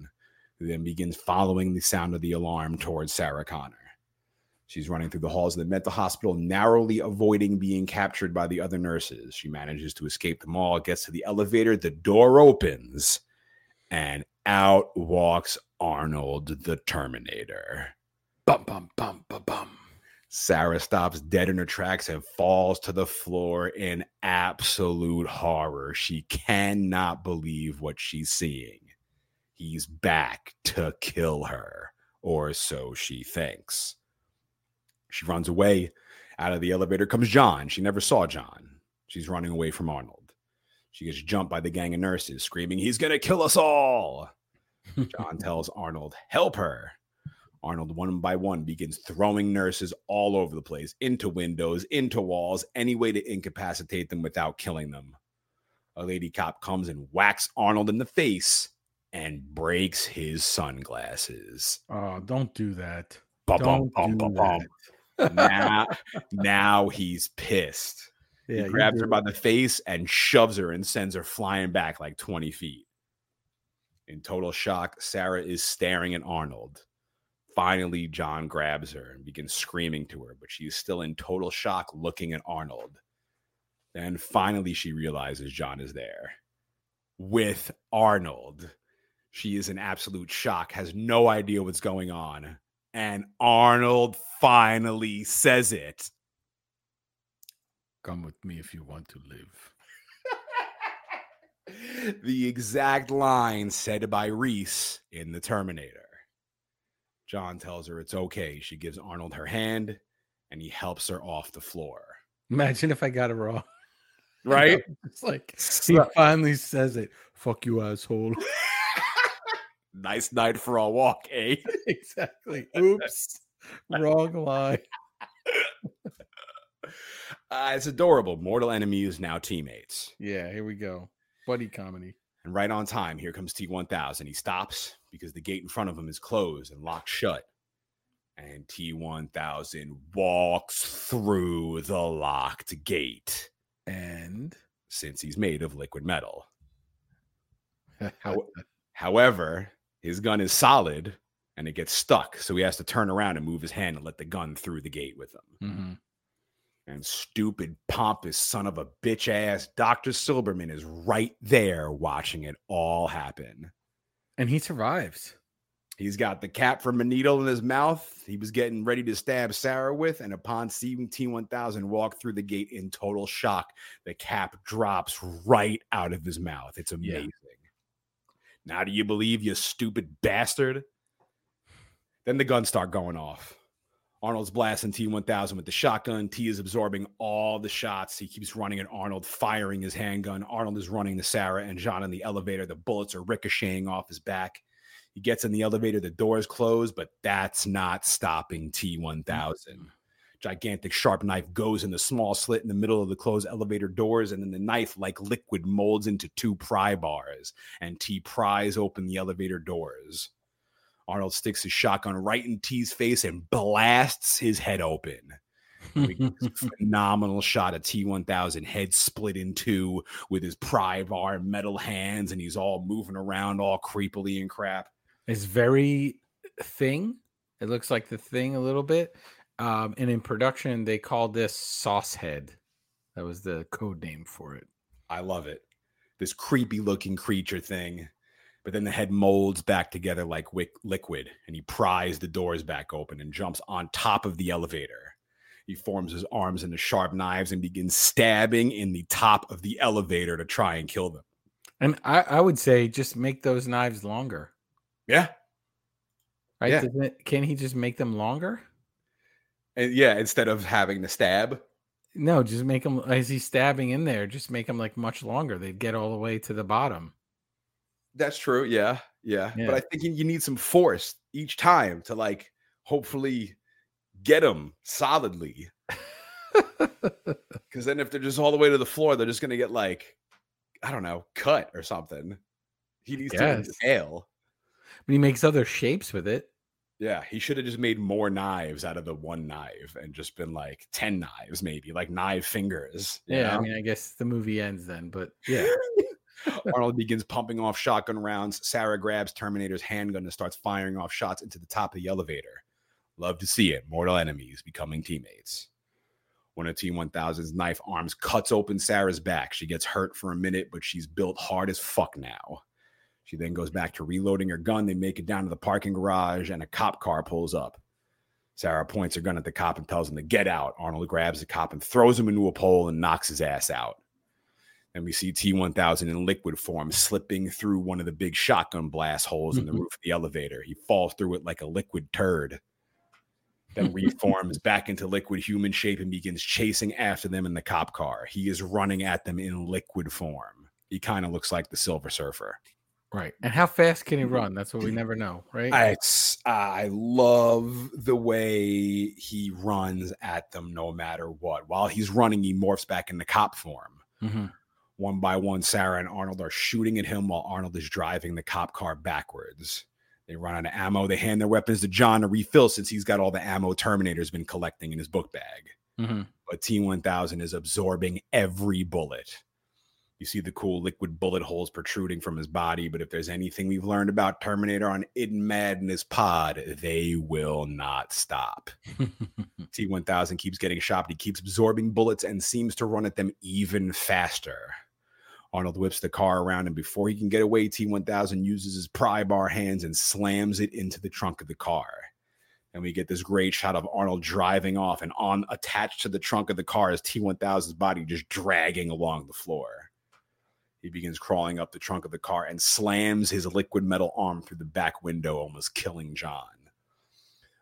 who then begins following the sound of the alarm towards Sarah Connor. She's running through the halls of the mental hospital, narrowly avoiding being captured by the other nurses. She manages to escape them all, gets to the elevator, the door opens, and out walks Arnold the Terminator. Bum, bum, bum, bum, bum. Sarah stops dead in her tracks and falls to the floor in absolute horror. She cannot believe what she's seeing. He's back to kill her, or so she thinks. She runs away. Out of the elevator comes John. She never saw John. She's running away from Arnold. She gets jumped by the gang of nurses, screaming, He's going to kill us all. John *laughs* tells Arnold, Help her. Arnold, one by one, begins throwing nurses all over the place, into windows, into walls, any way to incapacitate them without killing them. A lady cop comes and whacks Arnold in the face and breaks his sunglasses. Oh, don't do that. Bum, Don't bum, do bum, bum. Now, now he's pissed. Yeah, he grabs her by the face and shoves her and sends her flying back like 20 feet. In total shock, Sarah is staring at Arnold. Finally, John grabs her and begins screaming to her, but she's still in total shock looking at Arnold. Then finally, she realizes John is there with Arnold. She is in absolute shock, has no idea what's going on. And Arnold finally says it. Come with me if you want to live. *laughs* the exact line said by Reese in The Terminator. John tells her it's okay. She gives Arnold her hand and he helps her off the floor. Imagine if I got it wrong. *laughs* Right? *laughs* It's like he finally says it. Fuck you, asshole. Nice night for a walk, eh? *laughs* exactly. *laughs* Oops. Wrong line. *laughs* Uh, it's adorable. Mortal enemies, now teammates. Yeah, here we go. Buddy comedy. And right on time, here comes T1000. He stops because the gate in front of him is closed and locked shut. And T1000 walks through the locked gate And since he's made of liquid metal. How- However, his gun is solid and it gets stuck. So he has to turn around and move his hand and let the gun through the gate with him. Mhm. And stupid, pompous son of a bitch ass Dr. Silberman is right there watching it all happen. and he survives. He's got the cap from a needle in his mouth. He was getting ready to stab Sarah with, and upon seeing T1000 walk through the gate in total shock, the cap drops right out of his mouth. It's Yeah. Now, do you believe, you stupid bastard? Then the guns start going off. Arnold's blasting T1000 with the shotgun. T is absorbing all the shots. He keeps running at Arnold, firing his handgun. Arnold is running to Sarah and John in the elevator. The bullets are ricocheting off his back. He gets in the elevator, the doors close, but that's not stopping T1000. Gigantic sharp knife goes in the small slit in the middle of the closed elevator doors, and then the knife, like liquid, molds into two pry bars, and T pries open the elevator doors. Arnold sticks his shotgun right in T's face and blasts his head open. We get this *laughs* phenomenal shot of T1000 head split in two with his pry bar metal hands, and he's all moving around all creepily and crap. It's very thing. It looks like the thing a little bit. Um, and in production, they called this Sauce Head. That was the code name for it. I love it. This creepy looking creature thing. But then the head molds back together like wick- liquid, and he pries the doors back open and jumps on top of the elevator. He forms his arms into sharp knives and begins stabbing in the top of the elevator to try and kill them. And I, I would say just make those knives longer. Yeah. Right? Yeah. It- Can he just make them longer? And yeah, instead of having to stab. No, just make them as he's stabbing in there. Just make them like much longer. They'd get all the way to the bottom. That's true. Yeah. Yeah. Yeah. But I think you- need some force each time to like hopefully get them solidly. *laughs* Because then if they're just all the way to the floor, they're just going to get like, I don't know, cut or something. He needs to inhale. But he makes other shapes with it. Yeah, he should have just made more knives out of the one knife and just been like 10 knives, maybe like knife fingers. Yeah, I mean, I guess the movie ends then, but yeah. *laughs* Arnold begins pumping off shotgun rounds. Sarah grabs Terminator's handgun and starts firing off shots into the top of the elevator. Love to see it. Mortal enemies becoming teammates. One of T 1000's knife arms cuts open Sarah's back. She gets hurt for a minute, but she's built hard as fuck now. She then goes back to reloading her gun. They make it down to the parking garage, and a cop car pulls up. Sarah points her gun at the cop and tells him to get out. Arnold grabs the cop and throws him into a pole and knocks his ass out. And we see T1000 in liquid form slipping through one of the big shotgun blast holes in the Mhm. roof of the elevator. He falls through it like a liquid turd, then reforms *laughs* back into liquid human shape and begins chasing after them in the cop car. He is running at them in liquid form. He kind of looks like the Silver Surfer. Right. And how fast can he run? That's what we never know, right? I, I love the way he runs at them no matter what. While he's running, he morphs back into cop form. Mhm. One by one, Sarah and Arnold are shooting at him while Arnold is driving the cop car backwards. They run out of ammo. They hand their weapons to John to refill since he's got all the ammo Terminator's been collecting in his book bag. Mhm. But T 1000 is absorbing every bullet. You see the cool liquid bullet holes protruding from his body. But if there's anything we've learned about Terminator on In Madness Pod, they will not stop. *laughs* T 1000 keeps getting shot, he keeps absorbing bullets and seems to run at them even faster. Arnold whips the car around, and before he can get away, T 1000 uses his pry bar hands and slams it into the trunk of the car. And we get this great shot of Arnold driving off, and on attached to the trunk of the car is T 1000's body just dragging along the floor. He begins crawling up the trunk of the car and slams his liquid metal arm through the back window, almost killing John.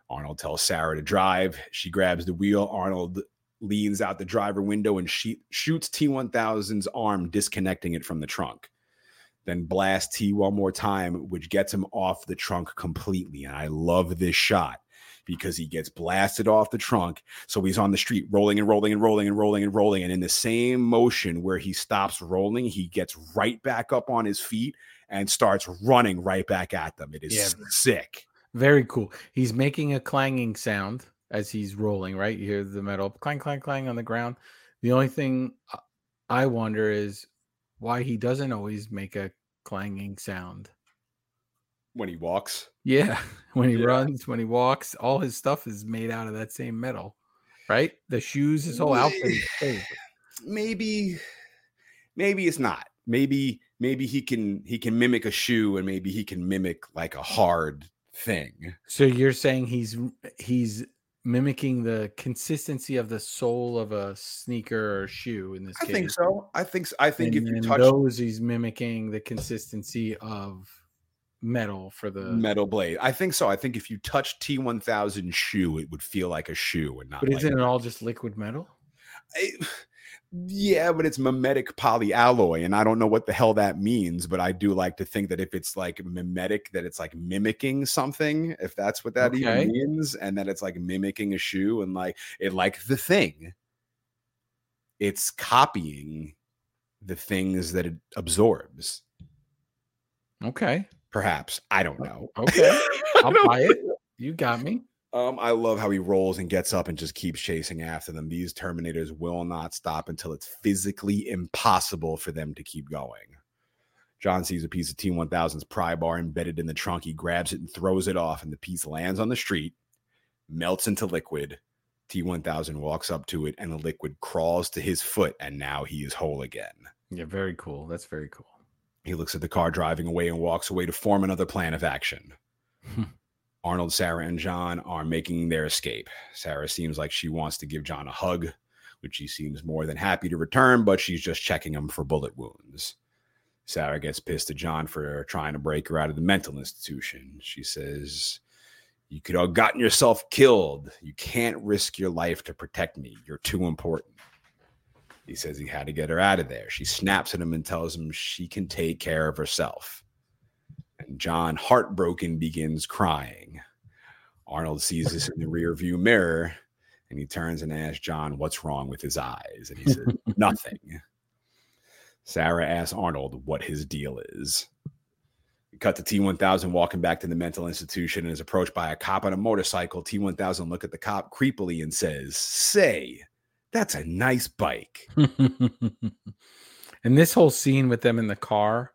Arnold tells Sarah to drive. She grabs the wheel. Arnold leans out the driver window and she shoots T1000's arm, disconnecting it from the trunk. Then blasts T one more time, which gets him off the trunk completely. And I love this shot because he gets blasted off the trunk. So he's on the street rolling and rolling and rolling and rolling and rolling. And in the same motion where he stops rolling, he gets right back up on his feet and starts running right back at them. It is Yeah. sick. Very cool. He's making a clanging sound as he's rolling, right? You hear the metal clang, clang, clang on the ground. The only thing I- I wonder is why he doesn't always make a clanging sound. When he walks, Yeah. *laughs* When he Yeah. runs, when he walks, all his stuff is made out of that same metal, right? The shoes, his whole outfit is fake. *sighs* maybe maybe it's not maybe maybe he can he can mimic a shoe and maybe he can mimic like a hard thing So you're saying he's he's mimicking the consistency of the sole of a sneaker or shoe in this i case. I think so i think I think if you touch those, he's mimicking the consistency of metal for the. metal blade i think so i think if you touch t1000 shoe it would feel like a shoe and not but isn't it all just liquid metal? I- yeah but it's mimetic polyalloy and i don't know what the hell that means but i do like to think that if it's like mimetic that it's like mimicking something if that's what that Okay. even means and that it's like mimicking a shoe and like it like the thing it's copying the things that it absorbs Okay. Perhaps i don't know Okay. *laughs* I'll buy it. You got me. Um, I love how he rolls and gets up and just keeps chasing after them. These Terminators will not stop until it's physically impossible for them to keep going. John sees a piece of T1000's pry bar embedded in the trunk. He grabs it and throws it off, and the piece lands on the street, melts into liquid. T1000 walks up to it, and the liquid crawls to his foot, and now he is whole again. Yeah, very cool. That's very cool. He looks at the car driving away and walks away to form another plan of action. Hmm. Arnold, Sarah, and John are making their escape. Sarah seems like she wants to give John a hug, which he seems more than happy to return, but she's just checking him for bullet wounds. Sarah gets pissed at John for trying to break her out of the mental institution. She says, You could have gotten yourself killed. You can't risk your life to protect me. You're too important. He says he had to get her out of there. She snaps at him and tells him she can take care of herself. And John, heartbroken, begins crying. Arnold sees this in the rear view mirror and he turns and asks John what's wrong with his eyes. And he says, *laughs* Nothing. Sarah asks Arnold what his deal is. We cut to T1000 walking back to the mental institution and is approached by a cop on a motorcycle. T1000 look at the cop creepily and says, Say, that's a nice bike. *laughs* *laughs* and this whole scene with them in the car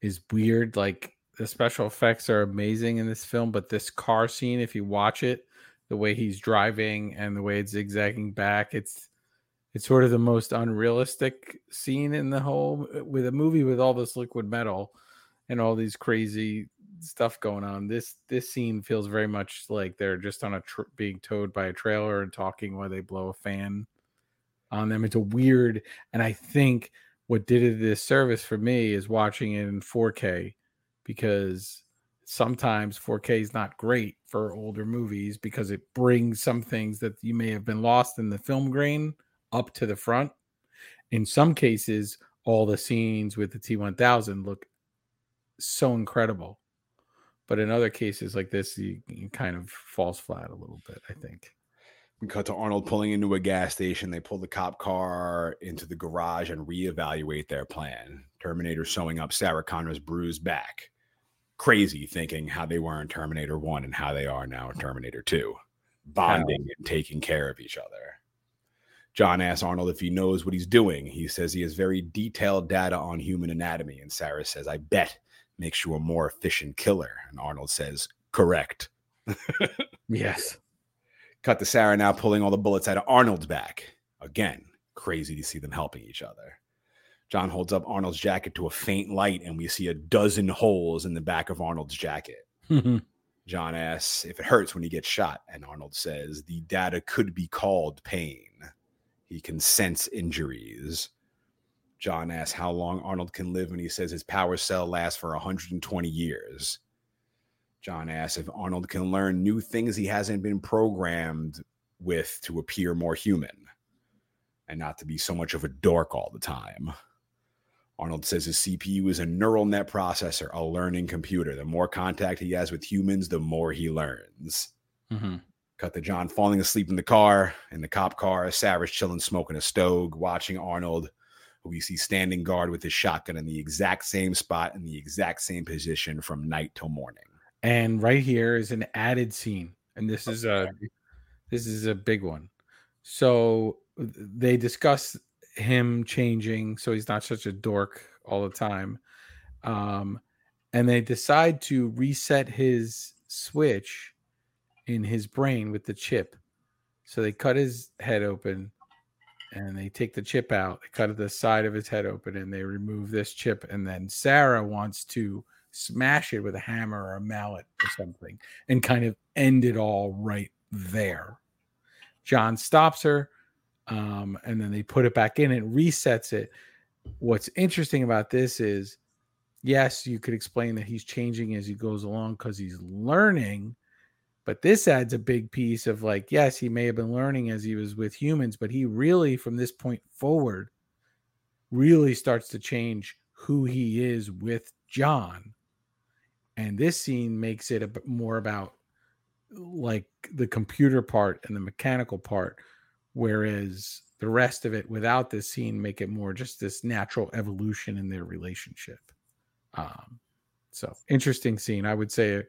is weird. Like the special effects are amazing in this film, but this car scene, if you watch it, the way he's driving and the way it's zigzagging back, it's it's sort of the most unrealistic scene in the whole with a movie with all this liquid metal and all these crazy stuff going on. This this scene feels very much like they're just on a tr- being towed by a trailer and talking while they blow a fan on them. It's a weird, and I think what did it this service for me is watching it in 4K because sometimes 4K is not great for older movies because it brings some things that you may have been lost in the film grain up to the front. In some cases, all the scenes with the T1000 look so incredible. But in other cases like this, you, you kind of falls flat a little bit, I think. We cut to Arnold pulling into a gas station. They pull the cop car into the garage and reevaluate their plan. Terminator showing up Sarah Connor's bruised back. Crazy thinking how they were in Terminator 1 and how they are now in Terminator 2, bonding and taking care of each other. John asks Arnold if he knows what he's doing. He says he has very detailed data on human anatomy. And Sarah says, I bet makes you a more efficient killer. And Arnold says, correct. *laughs* yes. Cut to Sarah now pulling all the bullets out of Arnold's back. Again, crazy to see them helping each other. John holds up Arnold's jacket to a faint light, and we see a dozen holes in the back of Arnold's jacket. *laughs* John asks if it hurts when he gets shot, and Arnold says the data could be called pain. He can sense injuries. John asks how long Arnold can live, and he says his power cell lasts for 120 years. John asks if Arnold can learn new things he hasn't been programmed with to appear more human and not to be so much of a dork all the time. Arnold says his CPU is a neural net processor, a learning computer. The more contact he has with humans, the more he learns. Mm-hmm. Cut to John falling asleep in the car, in the cop car. Savage chilling, smoking a stove, watching Arnold, who we see standing guard with his shotgun in the exact same spot in the exact same position from night till morning. And right here is an added scene, and this is a this is a big one. So they discuss him changing so he's not such a dork all the time. Um, and they decide to reset his switch in his brain with the chip. So they cut his head open and they take the chip out. They cut the side of his head open and they remove this chip. And then Sarah wants to smash it with a hammer or a mallet or something and kind of end it all right there. John stops her um, and then they put it back in and resets it. What's interesting about this is, yes, you could explain that he's changing as he goes along because he's learning, but this adds a big piece of like, yes, he may have been learning as he was with humans, but he really, from this point forward, really starts to change who he is with John. And this scene makes it a bit more about like the computer part and the mechanical part whereas the rest of it without this scene make it more just this natural evolution in their relationship. Um so interesting scene. I would say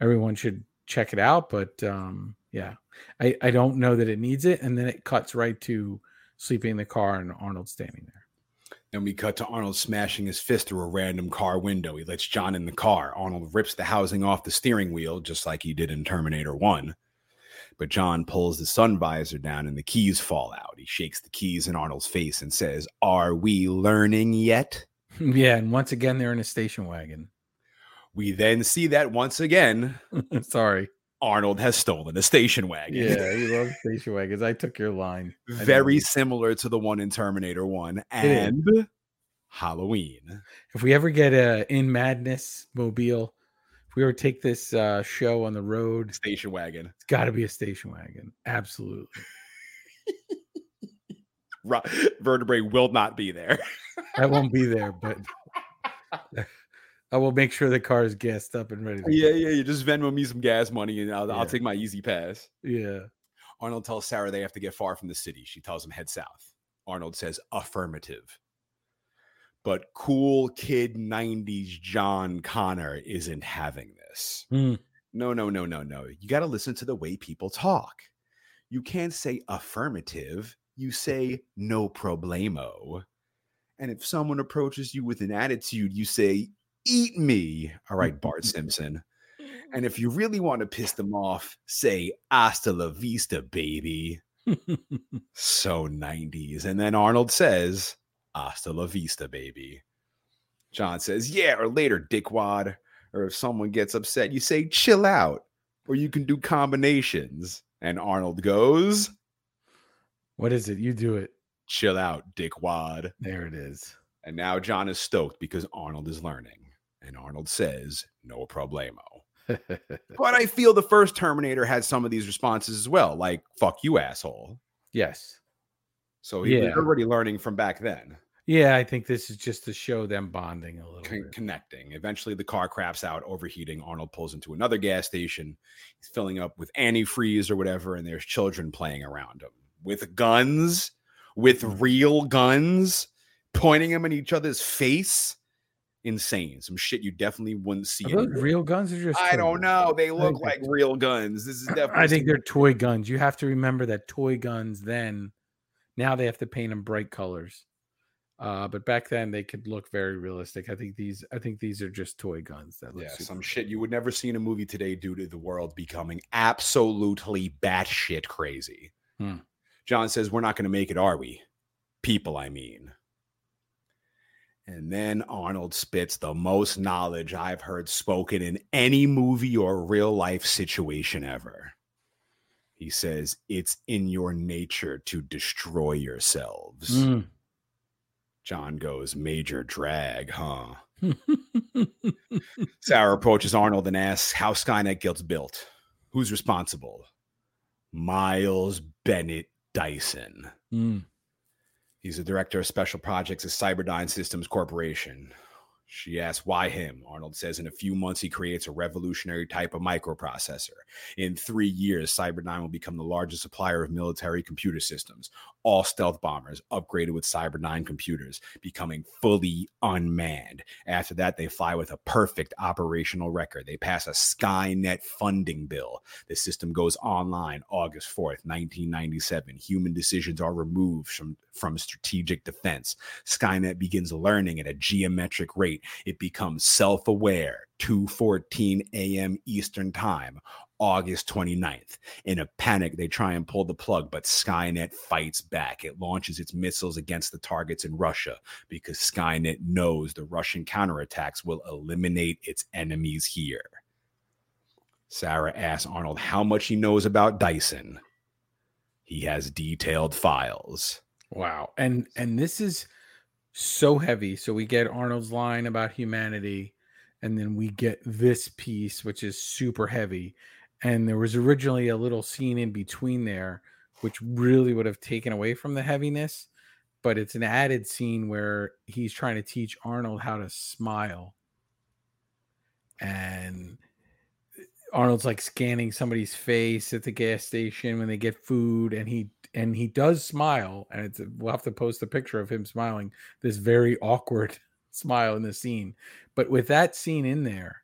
everyone should check it out but um yeah. I i don't know that it needs it and then it cuts right to sleeping in the car and arnold standing there Then we cut to Arnold smashing his fist through a random car window. He lets John in the car. Arnold rips the housing off the steering wheel, just like he did in Terminator 1. But John pulls the sun visor down and the keys fall out. He shakes the keys in Arnold's face and says, Are we learning yet? *laughs* yeah, and once again they're in a station wagon. We then see that once again, *laughs* Sorry. Arnold has stolen a station wagon. Yeah, you love station wagons. I took your line. I know. Very similar to the one in Terminator 1 and Halloween. If we ever get a in madness mobile, if we ever take this uh, show on the road, Station wagon. it's got to be a station wagon. Absolutely. Vertebrae will not be there. I won't be there, but *laughs* I will make sure the car is gassed up and ready. To yeah, go. yeah. You just Venmo me some gas money and I'll, Yeah. I'll take my E-ZPass. yeah. Arnold tells Sarah they have to get far from the city. She tells him head south. Arnold says affirmative. But cool kid 90s John Connor isn't having this. Hmm. No, no, no, no, no. You got to listen to the way people talk. You can't say affirmative, you say no problemo. And if someone approaches you with an attitude, you say, eat me. Mm, All right, Bart mm, mm. Simpson. *laughs* And if you really want to piss them off, say hasta la vista, baby. So 90s. And then Arnold says, hasta la vista, baby. John says, yeah, or later, dickwad. Or if someone gets upset, you say, chill out. Or you can do combinations. And Arnold goes, what is it? You do it. chill out, dickwad. There it is. And now John is stoked because Arnold is learning. And Arnold says, no problemo. *laughs* But I feel the first Terminator had some of these responses as well, like "fuck you, asshole." yes. So he was already learning from back then, Yeah, I think this is just to show them bonding a little con- bit. connecting. Eventually, the car craps out, overheating. Arnold pulls into another gas station. He's filling up with antifreeze or whatever, and there's children playing around him with guns, with mm. real guns, pointing them in each other's face. Insane. Some shit you definitely wouldn't see. Real guns are just? I don't guns? know. They look like real guns. This is definitely. I think they're toy guns. You have to remember that toy guns then, now they have to paint them bright colors. Uh, but back then they could look very realistic. I think these, I think these are just toy guns that look Yeah, some shit you would never see in a movie today due to the world becoming absolutely batshit crazy. Hmm. John says, We're not going to make it, are we? People, I mean. And then Arnold spits the most knowledge I've heard spoken in any movie or real life situation ever. He says, It's in your nature to destroy yourselves. Mm. John goes, Major drag, huh? *laughs* Sarah approaches Arnold and asks how Skynet gets built. Who's responsible? Miles Bennett Dyson. Mm. He's the director of special projects at Cyberdyne Systems Corporation. She asks why him. Arnold says in a few months he creates a revolutionary type of microprocessor. In three years, Cyberdyne will become the largest supplier of military computer systems. All stealth bombers upgraded with Cyberdyne computers, becoming fully unmanned. After that, they fly with a perfect operational record. They pass a Skynet funding bill. The system goes online August 4th, 1997. Human decisions are removed from, from strategic defense. Skynet begins learning at a geometric rate. It becomes self aware. 2:14 a.m. Eastern Time, August 29th. In a panic, they try and pull the plug, but Skynet fights back. It launches its missiles against the targets in Russia because Skynet knows the Russian counterattacks will eliminate its enemies here. Sarah asks Arnold how much he knows about Dyson. He has detailed files. Wow. And and this is so heavy. So we get Arnold's line about humanity, and then we get this piece, which is super heavy. And there was originally a little scene in between there, which really would have taken away from the heaviness. But it's an added scene where he's trying to teach Arnold how to smile. And eh, Arnold's like scanning somebody's face at the gas station when they get food, and he and he does smile, and it's we'll have to post a picture of him smiling. This very *laughs* awkward smile in the scene, but with that scene in there,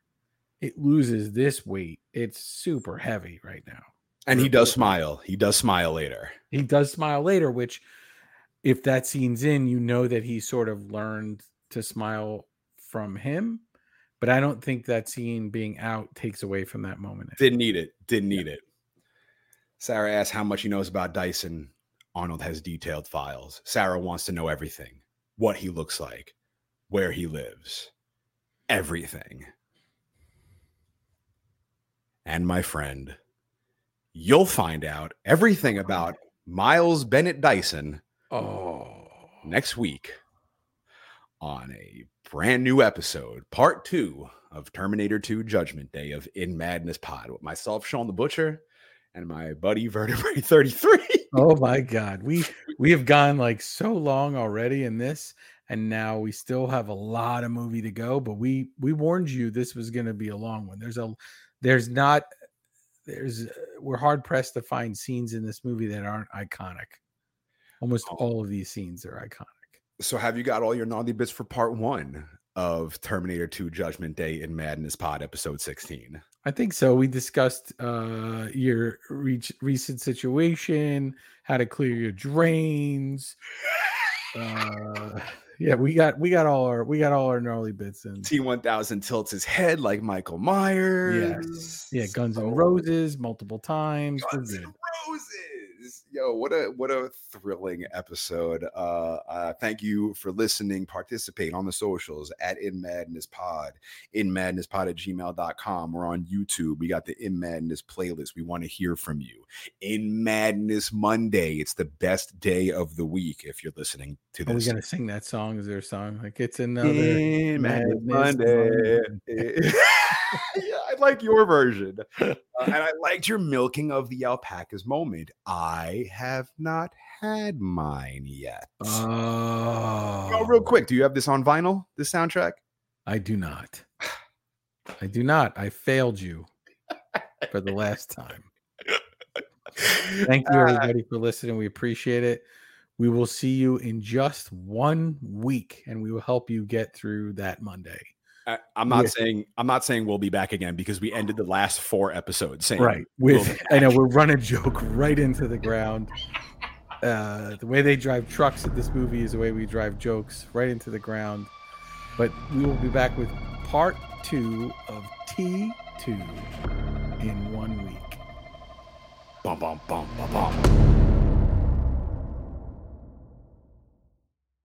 it loses this weight. It's super heavy right now. And he does smile. He does smile later. He does smile later, which if that scene's in, you know that he sort of learned to smile from him. But I don't think that scene being out takes away from that moment. Didn't need it. Didn't need it. Sarah asks how much he knows about Dyson. Arnold has detailed files. Sarah wants to know everything what he looks like, where he lives, everything. And my friend, you'll find out everything about Miles Bennett Dyson Oh, next week on a brand new episode, part two of Terminator 2 Judgment Day of In Madness Pod with myself, Shawn the Butcher, and my buddy Vertebrae *laughs* 33. oh my God. We we have gone like so long already in this, and now we still have a lot of movie to go. But we we warned you this was going to be a long one. There's a there's not there's uh, we're hard pressed to find scenes in this movie that aren't iconic. Almost Oh. all of these scenes are iconic. So, have you got all your naughty bits for part one of Terminator 2 Judgment Day in Madness Pod, episode 16? I think so. We discussed uh your reach, recent situation, how to clear your drains. Uh *laughs* yeah, we got we got all our we got all our gnarly bits in. T1000 tilts his head like Michael Myers. Yes. Yeah, Guns So- N' Roses multiple times. Guns good. N' Yo, what a what a thrilling episode. Uh, uh thank you for listening. Participate on the socials at In Madness Pod, in Madness Pod at gmail.com. We're on YouTube. We got the In Madness playlist. We want to hear from you. In Madness Monday. It's the best day of the week if you're listening to Are we this. gonna sing that song? Is there a song? Like it's another In Madness Madness Monday. Monday. *laughs* *laughs* yeah, Like your version. *laughs* Uh, and I liked your milking of the alpacas moment. I have not had mine yet. Oh, Oh, real quick, do you have this on vinyl, this soundtrack? I do not. I do not. I failed you for the last time. Thank you, *laughs* everybody, for listening. We appreciate it. We will see you in just one week, and we will help you get through that Monday. I, I'm not Yeah. saying I'm not saying we'll be back again because we ended the last four episodes saying Right. we'll With I know we're running *laughs* joke right into the ground. Uh, the way they drive trucks in this movie is the way we drive jokes right into the ground. But we will be back with part two of T2 in one week. bum bum bum bum bum.